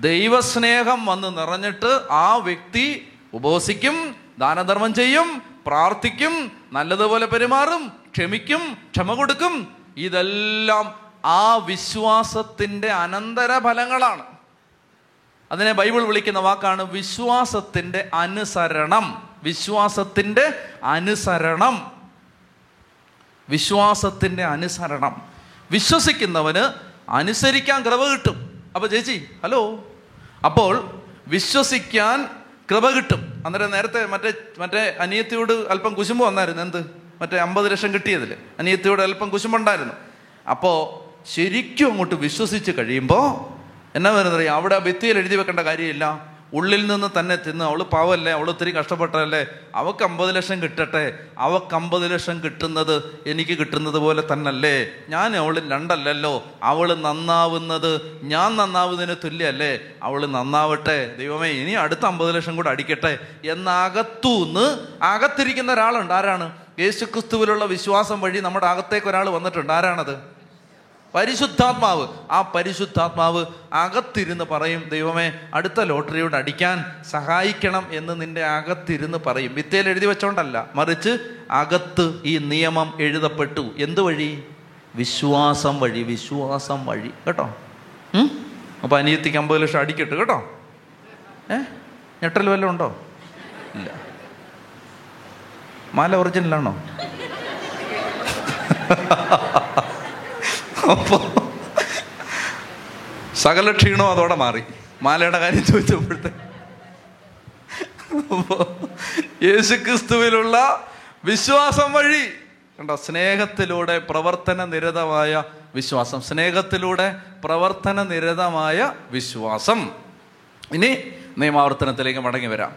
ദൈവസ്നേഹം വന്ന് നിറഞ്ഞിട്ട് ആ വ്യക്തി ഉപവസിക്കും ദാനധർമ്മം ചെയ്യും പ്രാർത്ഥിക്കും നല്ലതുപോലെ പെരുമാറും ക്ഷമിക്കും ക്ഷമ കൊടുക്കും. ഇതെല്ലാം ആ വിശ്വാസത്തിന്റെ അനന്തര ഫലങ്ങളാണ് അതിനെ ബൈബിൾ വിളിക്കുന്ന വാക്കാണ് വിശ്വാസത്തിന്റെ അനുസരണം. വിശ്വാസത്തിന്റെ അനുസരണം. വിശ്വാസത്തിന്റെ അനുസരണം. വിശ്വസിക്കുന്നവന് അനുസരിക്കാൻ കൃപ കിട്ടും. അപ്പൊ ചേച്ചി ഹലോ. അപ്പോൾ വിശ്വസിക്കാൻ കൃപ കിട്ടും. അന്നേരം നേരത്തെ മറ്റേ മറ്റേ അനിയത്തിയോട് അല്പം കുശുമ്പ് വന്നായിരുന്നു. എന്ത്? മറ്റേ അമ്പത് ലക്ഷം കിട്ടിയതിൽ അനിയത്തിയോട് അല്പം കുശുമ്പുണ്ടായിരുന്നു. അപ്പോൾ ശരിക്കും അങ്ങോട്ട് വിശ്വസിച്ച് കഴിയുമ്പോൾ എന്നാ വരുന്നത് അവിടെ ഭിത്തിയിൽ എഴുതി വെക്കേണ്ട കാര്യമില്ല. ഉള്ളിൽ നിന്ന് തന്നെ തിന്ന് അവൾ പാവല്ലേ അവൾ ഒത്തിരി കഷ്ടപ്പെട്ടല്ലേ അവക്ക് അമ്പത് ലക്ഷം കിട്ടട്ടെ? അവക്ക് അമ്പത് ലക്ഷം കിട്ടുന്നത് എനിക്ക് കിട്ടുന്നത് പോലെ തന്നല്ലേ? ഞാൻ അവൾ രണ്ടല്ലല്ലോ. അവൾ നന്നാവുന്നത് ഞാൻ നന്നാവുന്നതിന് തുല്യല്ലേ അവൾ നന്നാവട്ടെ. ദൈവമേ ഇനി അടുത്ത അമ്പത് ലക്ഷം കൂടെ അടിക്കട്ടെ. എന്നകത്തൂന്ന് അകത്തിരിക്കുന്ന ഒരാളുണ്ട്. ആരാണ്? യേശുക്രിസ്തുവിലുള്ള വിശ്വാസം വഴി നമ്മുടെ അകത്തേക്ക് ഒരാൾ വന്നിട്ടുണ്ട്. ആരാണത്? പരിശുദ്ധാത്മാവ്. ആ പരിശുദ്ധാത്മാവ് അകത്തിരുന്ന് പറയും ദൈവമേ അടുത്ത ലോട്ടറിയോട് അടിക്കാൻ സഹായിക്കണം എന്ന് നിന്റെ അകത്തിരുന്ന് പറയും. വിത്തയിൽ എഴുതി വെച്ചോണ്ടല്ല മറിച്ച് അകത്ത് ഈ നിയമം എഴുതപ്പെട്ടു. എന്ത് വഴി? വിശ്വാസം വഴി വിശ്വാസം വഴി. കേട്ടോ? അപ്പോൾ അപ്പൊ അനിയത്തിക്ക് അമ്പത് ലക്ഷം അടിക്കട്ടെ കേട്ടോ? ഏ? ഞെട്ടൽ വല്ലതും ഉണ്ടോ? ഇല്ല. മാല ഒറിജിനലാണോ അപ്പോൾ സകല ക്ഷീണവും അതോടെ മാറി. മാലയുടെ കാര്യം ചോദിച്ചപ്പോഴത്തെ. യേശുക്രിസ്തുവിലുള്ള വിശ്വാസം വഴി കണ്ടോ സ്നേഹത്തിലൂടെ പ്രവർത്തന നിരതമായ വിശ്വാസം. സ്നേഹത്തിലൂടെ പ്രവർത്തന നിരതമായ വിശ്വാസം. ഇനി നിയമാവർത്തനത്തിലേക്ക് മടങ്ങി വരാം.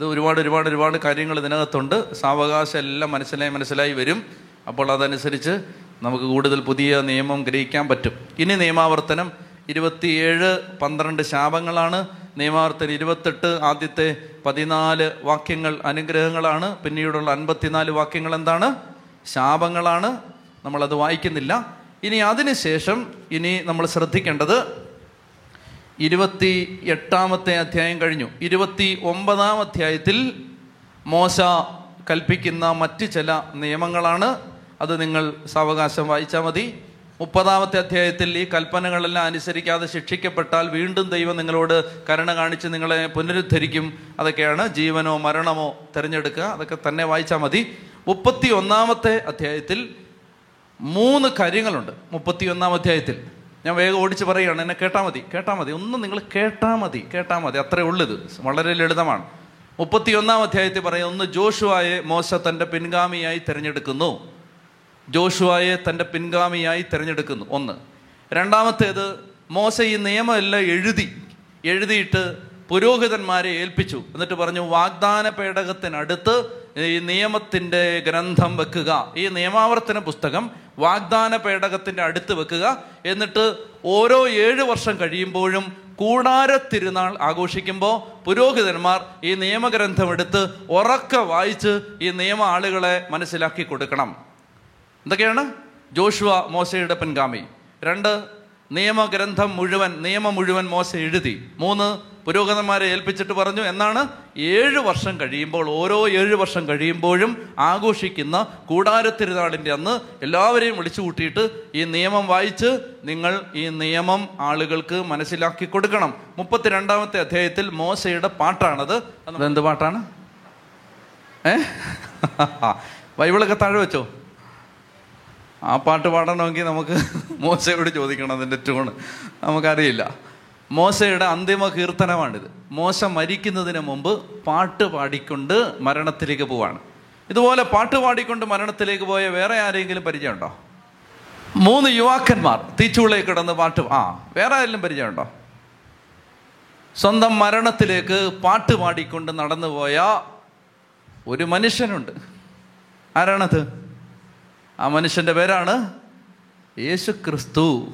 ഇത് ഒരുപാട് ഒരുപാട് ഒരുപാട് കാര്യങ്ങൾ ഇതിനകത്തുണ്ട്. സാവകാശം എല്ലാം മനസ്സിലായി മനസ്സിലായി വരും. അപ്പോൾ അതനുസരിച്ച് നമുക്ക് കൂടുതൽ പുതിയ നിയമം ഗ്രഹിക്കാൻ പറ്റും. ഇനി നിയമാവർത്തനം ഇരുപത്തിയേഴ് പന്ത്രണ്ട് ശാപങ്ങളാണ്. നിയമാവർത്തനം ഇരുപത്തെട്ട് ആദ്യത്തെ പതിനാല് വാക്യങ്ങൾ അനുഗ്രഹങ്ങളാണ്. പിന്നീടുള്ള അൻപത്തിനാല് വാക്യങ്ങൾ എന്താണ്? ശാപങ്ങളാണ്. നമ്മളത് വായിക്കുന്നില്ല. ഇനി അതിനുശേഷം ഇനി നമ്മൾ ശ്രദ്ധിക്കേണ്ടത് ഇരുപത്തി എട്ടാമത്തെ അധ്യായം കഴിഞ്ഞു. ഇരുപത്തി ഒമ്പതാം അധ്യായത്തിൽ മോശ കൽപ്പിക്കുന്ന മറ്റ് ചില നിയമങ്ങളാണ്. അത് നിങ്ങൾ സാവകാശം വായിച്ചാൽ മതി. മുപ്പതാമത്തെ അധ്യായത്തിൽ ഈ കൽപ്പനകളെല്ലാം അനുസരിക്കാതെ ശിക്ഷിക്കപ്പെട്ടാൽ വീണ്ടും ദൈവം നിങ്ങളോട് കരുണ കാണിച്ച് നിങ്ങളെ പുനരുദ്ധരിക്കും. അതൊക്കെയാണ് ജീവനോ മരണമോ തിരഞ്ഞെടുക്കുക. അതൊക്കെ തന്നെ വായിച്ചാൽ മതി. മുപ്പത്തി ഒന്നാമത്തെ അധ്യായത്തിൽ മൂന്ന് കാര്യങ്ങളുണ്ട്. മുപ്പത്തി ഒന്നാം അധ്യായത്തിൽ. ഞാൻ വേഗം ഓടിച്ച് പറയുകയാണ്. എന്നെ കേട്ടാൽ മതി. കേട്ടാൽ മതി. ഒന്നും നിങ്ങൾ കേട്ടാൽ മതി. കേട്ടാൽ മതി. അത്രേ ഉള്ളത് വളരെ ലളിതമാണ്. മുപ്പത്തി ഒന്നാം അധ്യായത്തിൽ പറയുന്ന ഒന്ന് ജോഷുവായെ മോശ തന്റെ പിൻഗാമിയായി തിരഞ്ഞെടുക്കുന്നു. ജോഷുവായെ തന്റെ പിൻഗാമിയായി തിരഞ്ഞെടുക്കുന്നു. ഒന്ന്. രണ്ടാമത്തേത് മോശ ഈ നിയമമെല്ലാം എഴുതി എഴുതിയിട്ട് പുരോഹിതന്മാരെ ഏൽപ്പിച്ചു. എന്നിട്ട് പറഞ്ഞു വാഗ്ദാന പേടകത്തിനടുത്ത് ഈ നിയമത്തിന്റെ ഗ്രന്ഥം വെക്കുക. ഈ നിയമാവർത്തന പുസ്തകം വാഗ്ദാന പേടകത്തിന്റെ അടുത്ത് വെക്കുക. എന്നിട്ട് ഓരോ ഏഴ് വർഷം കഴിയുമ്പോഴും കൂടാര തിരുനാൾ ആഘോഷിക്കുമ്പോൾ പുരോഹിതന്മാർ ഈ നിയമഗ്രന്ഥം എടുത്ത് ഉറക്കെ വായിച്ച് ഈ നിയമ ആളുകളെ മനസ്സിലാക്കി കൊടുക്കണം. എന്തൊക്കെയാണ്? ജോഷുവ മോശയുടെ പിൻഗാമി. രണ്ട് നിയമഗ്രന്ഥം മുഴുവൻ നിയമം മുഴുവൻ മോശ എഴുതി. മൂന്ന് പുരോഗതന്മാരെ ഏൽപ്പിച്ചിട്ട് പറഞ്ഞു. എന്നാണ് ഏഴ് വർഷം കഴിയുമ്പോൾ ഓരോ ഏഴ് വർഷം കഴിയുമ്പോഴും ആഘോഷിക്കുന്ന കൂടാരത്തിരുനാളിന്റെ അന്ന് എല്ലാവരെയും വിളിച്ചു കൂട്ടിയിട്ട് ഈ നിയമം വായിച്ച് നിങ്ങൾ ഈ നിയമം ആളുകൾക്ക് മനസ്സിലാക്കി കൊടുക്കണം. മുപ്പത്തിരണ്ടാമത്തെ അധ്യായത്തിൽ മോശയുടെ പാട്ടാണത്. അതെന്ത് പാട്ടാണ്? ഏ? ബൈബിളൊക്കെ താഴെ വെച്ചോ. ആ പാട്ട് പാടണമെങ്കിൽ നമുക്ക് മോശയോട് ചോദിക്കണം അതിന്റെ ട്യൂണ് നമുക്കറിയില്ല. മോശയുടെ അന്തിമ കീർത്തനമാണിത്. മോശ മരിക്കുന്നതിന് മുമ്പ് പാട്ട് പാടിക്കൊണ്ട് മരണത്തിലേക്ക് പോവാണ്. ഇതുപോലെ പാട്ട് പാടിക്കൊണ്ട് മരണത്തിലേക്ക് പോയ വേറെ ആരെങ്കിലും പരിചയമുണ്ടോ? മൂന്ന് യുവാക്കന്മാർ തീച്ചുളയിൽ കിടന്ന് പാട്ട് ആ വേറെ ആരെങ്കിലും പരിചയമുണ്ടോ? സ്വന്തം മരണത്തിലേക്ക് പാട്ട് പാടിക്കൊണ്ട് നടന്നുപോയ ഒരു മനുഷ്യനുണ്ട്. ആരാണത്? ആ മനുഷ്യന്റെ പേരാണ് യേശു ക്രിസ്തു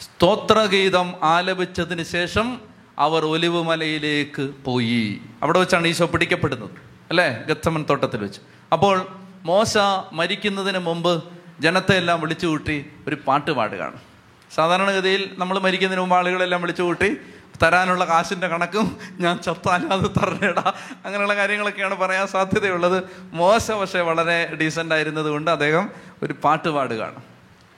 സ്തോത്രഗീതം ആലപിച്ചതിന് ശേഷം അവർ ഒലിവുമലയിലേക്ക് പോയി. അവിടെ വെച്ചാണ് ഈശോ പിടിക്കപ്പെടുന്നത് അല്ലേ? ഗത്തമൻ തോട്ടത്തിൽ വെച്ച്. അപ്പോൾ മോശ മരിക്കുന്നതിന് മുമ്പ് ജനത്തെ എല്ലാം വിളിച്ചു കൂട്ടി ഒരു പാട്ട് പാടുകയാണ്. സാധാരണഗതിയിൽ നമ്മൾ മരിക്കുന്നതിന് മുമ്പ് ആളുകളെല്ലാം വിളിച്ചു കൂട്ടി തരാനുള്ള കാശിന്റെ കണക്കും ഞാൻ ചത്താലാതെ തരണേടാ. അങ്ങനെയുള്ള കാര്യങ്ങളൊക്കെയാണ് പറയാൻ സാധ്യതയുള്ളത്. മോശ പക്ഷേ വളരെ ഡീസന്റ് ആയിരുന്നത് കൊണ്ട് അദ്ദേഹം ഒരു പാട്ട് പാടുകയാണ്.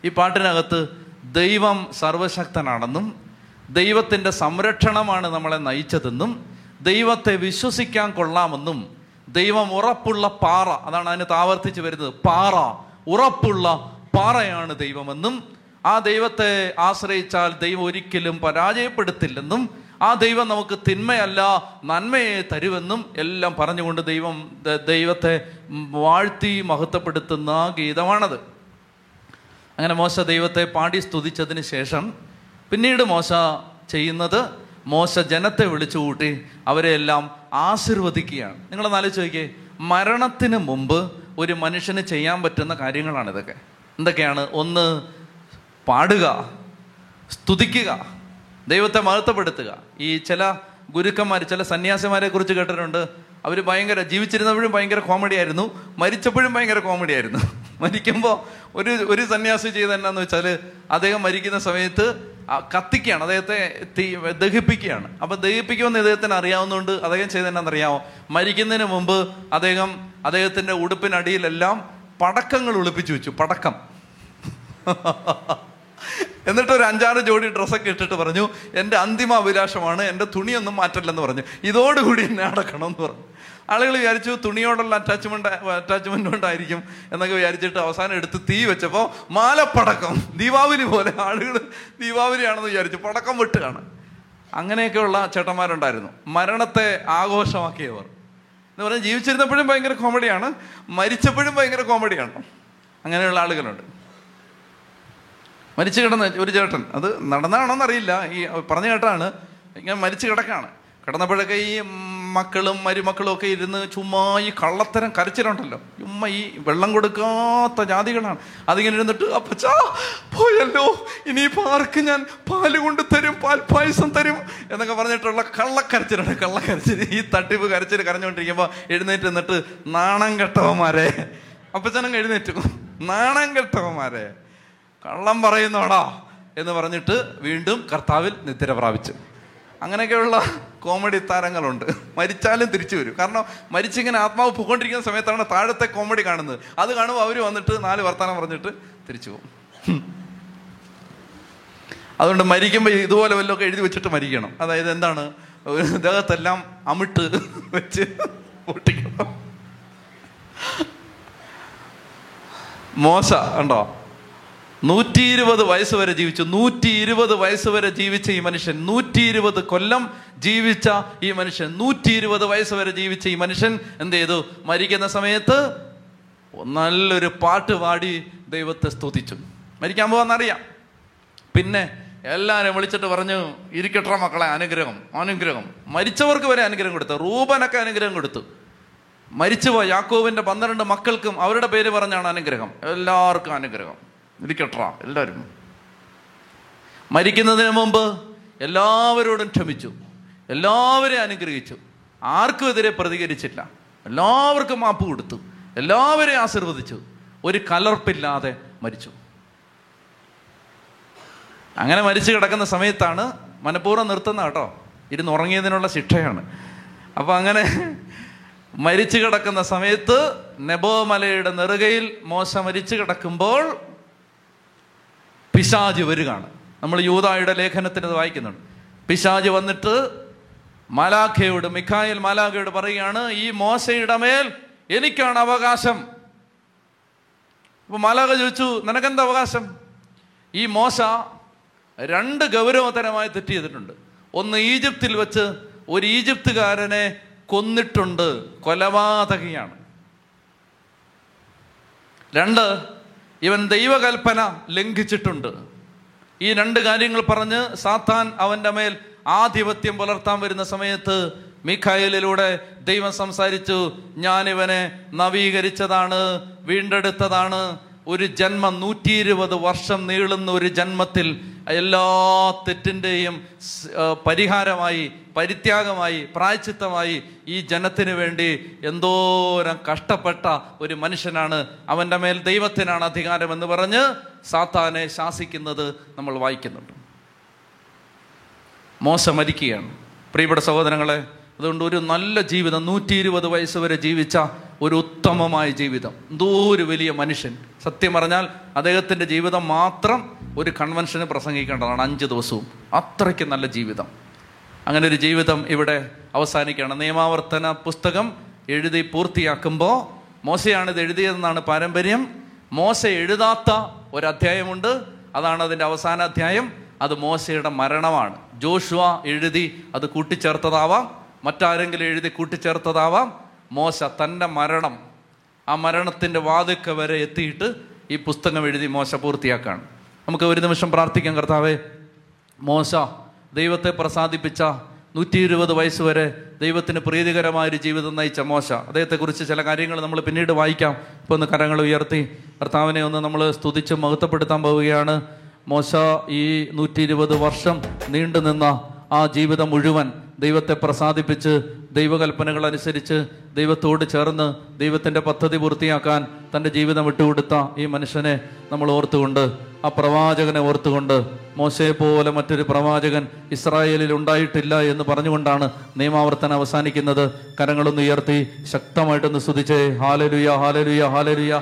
ഈ പാട്ടിനകത്ത് ദൈവം സർവശക്തനാണെന്നും ദൈവത്തിന്റെ സംരക്ഷണമാണ് നമ്മളെ നയിച്ചതെന്നും ദൈവത്തെ വിശ്വസിക്കാൻ കൊള്ളാമെന്നും ദൈവം ഉറപ്പുള്ള പാറ അതാണ് അതിന് താവർത്തിച്ച് വരുന്നത് പാറ ഉറപ്പുള്ള പാറയാണ് ദൈവമെന്നും ആ ദൈവത്തെ ആശ്രയിച്ചാൽ ദൈവം ഒരിക്കലും പരാജയപ്പെടുത്തില്ലെന്നും ആ ദൈവം നമുക്ക് തിന്മയല്ല നന്മയെ തരുമെന്നും എല്ലാം പറഞ്ഞുകൊണ്ട് ദൈവം ദൈവത്തെ വാഴ്ത്തി മഹത്വപ്പെടുത്തുന്ന ഗീതമാണത്. അങ്ങനെ മോശ ദൈവത്തെ പാടി സ്തുതിച്ചതിന് ശേഷം പിന്നീട് മോശ ചെയ്യുന്നത് മോശ ജനത്തെ വിളിച്ചു കൂട്ടി അവരെ എല്ലാം ആശീർവദിക്കുകയാണ്. നിങ്ങളൊന്ന് ആലോചിച്ച് നോക്കിയേ മരണത്തിന് മുമ്പ് ഒരു മനുഷ്യന് ചെയ്യാൻ പറ്റുന്ന കാര്യങ്ങളാണ് ഇതൊക്കെ എന്തൊക്കെയാണ്? ഒന്ന് പാടുക സ്തുതിക്കുക ദൈവത്തെ മഹത്വപ്പെടുത്തുക. ഈ ചില ഗുരുക്കന്മാർ ചില സന്യാസിമാരെ കുറിച്ച് കേട്ടിട്ടുണ്ട്. അവർ ഭയങ്കര ജീവിച്ചിരുന്നപ്പോഴും ഭയങ്കര കോമഡി ആയിരുന്നു. മരിച്ചപ്പോഴും ഭയങ്കര കോമഡി ആയിരുന്നു. മരിക്കുമ്പോൾ ഒരു ഒരു സന്യാസി ചെയ്ത എന്നാന്ന് വെച്ചാൽ അദ്ദേഹം മരിക്കുന്ന സമയത്ത് കത്തിക്കുകയാണ്. അദ്ദേഹത്തെ തീ ദഹിപ്പിക്കുകയാണ്. അപ്പൊ ദഹിപ്പിക്കുമെന്ന് ഇദ്ദേഹത്തിന് അറിയാവുന്നതുകൊണ്ട് അദ്ദേഹം ചെയ്ത എന്നാണെന്നറിയാമോ മരിക്കുന്നതിന് മുമ്പ് അദ്ദേഹം അദ്ദേഹത്തിന്റെ ഉടുപ്പിനടിയിലെല്ലാം പടക്കങ്ങൾ ഒളിപ്പിച്ചു വെച്ചു. പടക്കം. എന്നിട്ട് ഒരു അഞ്ചാറ് ജോഡി ഡ്രസ്സൊക്കെ ഇട്ടിട്ട് പറഞ്ഞു എന്റെ അന്തിമ അഭിലാഷമാണ് എന്റെ തുണിയൊന്നും മാറ്റില്ലെന്ന് പറഞ്ഞു. ഇതോടുകൂടി എന്നെ അടക്കണം എന്ന് പറഞ്ഞു. ആളുകൾ വിചാരിച്ചു തുണിയോടുള്ള അറ്റാച്ച്മെന്റ് അറ്റാച്ച്മെന്റ് കൊണ്ടായിരിക്കും എന്നൊക്കെ വിചാരിച്ചിട്ട് അവസാനം എടുത്ത് തീ വെച്ചപ്പോൾ മാലപ്പടക്കം ദീപാവലി പോലെ ആളുകൾ ദീപാവലിയാണെന്ന് വിചാരിച്ചു പടക്കം വെട്ടുകയാണ്. അങ്ങനെയൊക്കെയുള്ള ചേട്ടന്മാരുണ്ടായിരുന്നു. മരണത്തെ ആഘോഷമാക്കിയവർ. എന്ന് പറഞ്ഞാൽ ജീവിച്ചിരുന്നപ്പോഴും ഭയങ്കര കോമഡിയാണ് മരിച്ചപ്പോഴും ഭയങ്കര കോമഡിയാണ് അങ്ങനെയുള്ള ആളുകളുണ്ട്. മരിച്ചു കിടന്ന ഒരു ചേട്ടൻ. അത് നടന്നാണോന്നറിയില്ല ഈ പറഞ്ഞു കേട്ടാണ് ഇങ്ങനെ മരിച്ചു കിടക്കാണ്. കിടന്നപ്പോഴൊക്കെ ഈ മക്കളും മരുമക്കളും ഒക്കെ ഇരുന്ന് ചുമ്മാ ഈ കള്ളത്തരം കരച്ചിലുണ്ടല്ലോ. ചുമ്മാ ഈ വെള്ളം കൊടുക്കാത്ത ജാതികളാണ്. അതിങ്ങനെ ഇരുന്നിട്ട് അപ്പച്ചാ പോയല്ലോ. ഇനിയിപ്പോൾ ആർക്ക് ഞാൻ പാൽ കൊണ്ട് തരും പാൽ പായസം തരും എന്നൊക്കെ പറഞ്ഞിട്ടുള്ള കള്ളക്കരച്ചിലുണ്ട് കള്ളക്കരച്ചിൽ ഈ തട്ടിപ്പ് കരച്ചിൽ കരഞ്ഞുകൊണ്ടിരിക്കുമ്പോൾ എഴുന്നേറ്റ് നിന്നിട്ട് നാണം കെട്ടവന്മാരെ. അപ്പച്ചനങ്ങ് എഴുന്നേറ്റു. നാണം കെട്ടവന്മാരെ. കള്ളം പറയുന്നോടാ എന്ന് പറഞ്ഞിട്ട് വീണ്ടും കർത്താവിൽ നിദ്ര പ്രാപിച്ചു. അങ്ങനെയൊക്കെയുള്ള കോമഡി താരങ്ങളുണ്ട്. മരിച്ചാലും തിരിച്ചു വരും. കാരണം മരിച്ചിങ്ങനെ ആത്മാവ് പൊക്കൊണ്ടിരിക്കുന്ന സമയത്താണ് താഴത്തെ കോമഡി കാണുന്നത്. അത് കാണുമ്പോൾ അവർ വന്നിട്ട് നാല് വർത്തമാനം പറഞ്ഞിട്ട് തിരിച്ചു പോകും. അതുകൊണ്ട് മരിക്കുമ്പോൾ ഇതുപോലെ വല്ലതൊക്കെ എഴുതി വെച്ചിട്ട് മരിക്കണം. അതായത് എന്താണ്? ദേഹത്തെല്ലാം അമിട്ട് വെച്ച് പൊട്ടിക്കണം. മോശ ഉണ്ടോ നൂറ്റി ഇരുപത് വയസ്സ് വരെ ജീവിച്ചു. നൂറ്റി ഇരുപത് വയസ്സ് വരെ ജീവിച്ച ഈ മനുഷ്യൻ നൂറ്റി ഇരുപത് കൊല്ലം ജീവിച്ച ഈ മനുഷ്യൻ നൂറ്റി ഇരുപത് വയസ്സ് വരെ ജീവിച്ച ഈ മനുഷ്യൻ എന്ത് ചെയ്തു? മരിക്കുന്ന സമയത്ത് നല്ലൊരു പാട്ട് പാടി ദൈവത്തെ സ്തുതിച്ചു. മരിക്കാൻ പോവാന്നറിയാം. പിന്നെ എല്ലാവരും വിളിച്ചിട്ട് പറഞ്ഞു ഇരിക്കട്ടെ മക്കളെ അനുഗ്രഹം അനുഗ്രഹം. മരിച്ചവർക്ക് വരെ അനുഗ്രഹം കൊടുത്തു. റൂപനൊക്കെ അനുഗ്രഹം കൊടുത്തു. മരിച്ചുപോയ യാക്കോവിന്റെ പന്ത്രണ്ട് മക്കൾക്കും അവരുടെ പേര് പറഞ്ഞാണ് അനുഗ്രഹം. എല്ലാവർക്കും അനുഗ്രഹം. ഇരിക്കട്ര എല്ലാവരും. മരിക്കുന്നതിന് മുമ്പ് എല്ലാവരോടും ക്ഷമിച്ചു എല്ലാവരെയും അനുഗ്രഹിച്ചു. ആർക്കും എതിരെ പ്രതികരിച്ചില്ല. എല്ലാവർക്കും മാപ്പ് കൊടുത്തു. എല്ലാവരെയും ആശീർവദിച്ചു. ഒരു കലർപ്പില്ലാതെ മരിച്ചു. അങ്ങനെ മരിച്ചു കിടക്കുന്ന സമയത്താണ് മനഃപൂർവം നിർത്തുന്ന കേട്ടോ. ഇരുന്ന് ഉറങ്ങിയതിനുള്ള ശിക്ഷയാണ്. അപ്പൊ അങ്ങനെ മരിച്ചു കിടക്കുന്ന സമയത്ത് നെബോ മലയുടെ നെറുകയിൽ മോശ മരിച്ചു കിടക്കുമ്പോൾ പിശാജ് വരികയാണ്. നമ്മൾ യൂതായുടെ ലേഖനത്തിന് വായിക്കുന്നുണ്ട്. പിശാജ് വന്നിട്ട് മാലാഖയോട് മിഖായൽ മാലാഖയോട് പറയുകയാണ് ഈ മോശയുടെ മേൽ എനിക്കാണ് അവകാശം. അപ്പൊ മാലാഖ ചോദിച്ചു നിനക്കെന്താ അവകാശം? ഈ മോശ രണ്ട് ഗൗരവതരമായി തെറ്റ് ചെയ്തിട്ടുണ്ട്. ഒന്ന് ഈജിപ്തിൽ വെച്ച് ഒരു ഈജിപ്തുകാരനെ കൊന്നിട്ടുണ്ട് കൊലപാതകയാണ്. രണ്ട് ഇവൻ ദൈവകൽപ്പന ലംഘിച്ചിട്ടുണ്ട്. ഈ രണ്ട് കാര്യങ്ങൾ പറഞ്ഞ് സാത്താൻ അവന്റെ മേൽ ആധിപത്യം പുലർത്താൻ വരുന്ന സമയത്ത് മിഖായലിലൂടെ ദൈവം സംസാരിച്ചു ഞാനിവനെ നവീകരിച്ചതാണ് വീണ്ടെടുത്തതാണ് ഒരു ജന്മം നൂറ്റി ഇരുപത് വർഷം നീളുന്ന ഒരു ജന്മത്തിൽ എല്ലാ തെറ്റിന്റെയും പരിഹാരമായി പരിത്യാഗമായി പ്രായച്ചിത്തമായി ഈ ജനത്തിന് വേണ്ടി എന്തോരം കഷ്ടപ്പെട്ട ഒരു മനുഷ്യനാണ്. അവന്റെ മേൽ ദൈവത്തിനാണ് അധികാരം എന്ന് പറഞ്ഞ് സാത്താനെ ശാസിക്കുന്നത് നമ്മൾ വായിക്കുന്നുണ്ട്. മോശ മരിക്കുകയാണ്. പ്രിയപ്പെട്ട സഹോദരങ്ങളെ അതുകൊണ്ട് ഒരു നല്ല ജീവിതം നൂറ്റി ഇരുപത് വയസ്സ് വരെ ജീവിച്ച ഒരു ഉത്തമമായ ജീവിതം. എന്തോ ഒരു വലിയ മനുഷ്യൻ. സത്യം പറഞ്ഞാൽ അദ്ദേഹത്തിന്റെ ജീവിതം മാത്രം ഒരു കൺവെൻഷന് പ്രസംഗിക്കേണ്ടതാണ് അഞ്ച് ദിവസവും. അത്രയ്ക്ക് നല്ല ജീവിതം. അങ്ങനെ ഒരു ജീവിതം ഇവിടെ അവസാനിക്കുകയാണ്. നിയമാവർത്തന പുസ്തകം എഴുതി പൂർത്തിയാക്കുമ്പോൾ മോശയാണ് ഇത് എഴുതിയതെന്നാണ് പാരമ്പര്യം. മോശ എഴുതാത്ത ഒരധ്യായമുണ്ട്. അതാണ് അതിന്റെ അവസാന അധ്യായം. അത് മോശയുടെ മരണമാണ്. ജോഷുവ എഴുതി അത് കൂട്ടിച്ചേർത്തതാവാം. മറ്റാരെങ്കിലും എഴുതി കൂട്ടിച്ചേർത്തതാവാം. മോശ തന്റെ മരണം ആ മരണത്തിന്റെ വാതിക്ക വരെ എത്തിയിട്ട് ഈ പുസ്തകം എഴുതി മോശ പൂർത്തിയാക്കാണ്. നമുക്ക് ഒരു നിമിഷം പ്രാർത്ഥിക്കാം കർത്താവേ. മോശ ദൈവത്തെ പ്രസാദിപ്പിച്ച നൂറ്റി ഇരുപത് വയസ്സ് വരെ ദൈവത്തിന് പ്രീതികരമായ ഒരു ജീവിതം നയിച്ച മോശ. അദ്ദേഹത്തെക്കുറിച്ച് ചില കാര്യങ്ങൾ നമ്മൾ പിന്നീട് വായിക്കാം. ഇപ്പോൾ ഒന്ന് കരങ്ങൾ ഉയർത്തി. കർത്താവിനെ ഒന്ന് നമ്മൾ സ്തുതിച്ച് മഹത്വപ്പെടുത്താൻ പോവുകയാണ്. മോശ ഈ നൂറ്റി ഇരുപത് വർഷം നീണ്ടു നിന്ന ആ ജീവിതം മുഴുവൻ ദൈവത്തെ പ്രസാദിപ്പിച്ച് ദൈവകൽപ്പനകൾ അനുസരിച്ച് ദൈവത്തോട് ചേർന്ന് ദൈവത്തിന്റെ പദ്ധതി പൂർത്തിയാക്കാൻ തന്റെ ജീവിതം വിട്ടുകൊടുത്ത ഈ മനുഷ്യനെ നമ്മൾ ഓർത്തുകൊണ്ട് ആ പ്രവാചകനെ ഓർത്തുകൊണ്ട് മോശയെ പോലെ മറ്റൊരു പ്രവാചകൻ ഇസ്രായേലിൽ ഉണ്ടായിട്ടില്ല എന്ന് പറഞ്ഞുകൊണ്ടാണ് നിയമാവർത്തനം അവസാനിക്കുന്നത്. കരങ്ങളൊന്ന് ഉയർത്തി ശക്തമായിട്ടൊന്ന് സ്തുതിച്ചേ ഹാലലുയ ഹാലലുയ ഹാലലുയ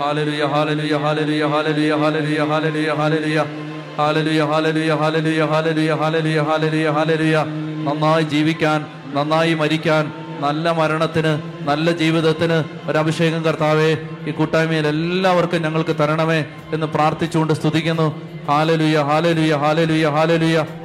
ഹാലലുയ ഹാലലുയ ഹാലലുയ ഹാലലുയ ഹാലലുയ ഹാലലുയ ഹാലലുയ ഹാലലുയ ഹാലലുയ ഹാലലുയ ഹാലലുയ ഹാലലുയ ഹാലലുയ ഹാലലുയ. നന്നായി ജീവിക്കാൻ നന്നായി മരിക്കാൻ നല്ല മരണത്തിന് നല്ല ജീവിതത്തിന് ഒരഭിഷേകം കർത്താവേ ഈ കൂട്ടായ്മയിൽ എല്ലാവർക്കും ഞങ്ങൾക്ക് തരണമേ എന്ന് പ്രാർത്ഥിച്ചുകൊണ്ട് സ്തുതിക്കുന്നു. ഹാലലുയ ഹാലലുയ ഹാലലുയ ഹാലലുയ.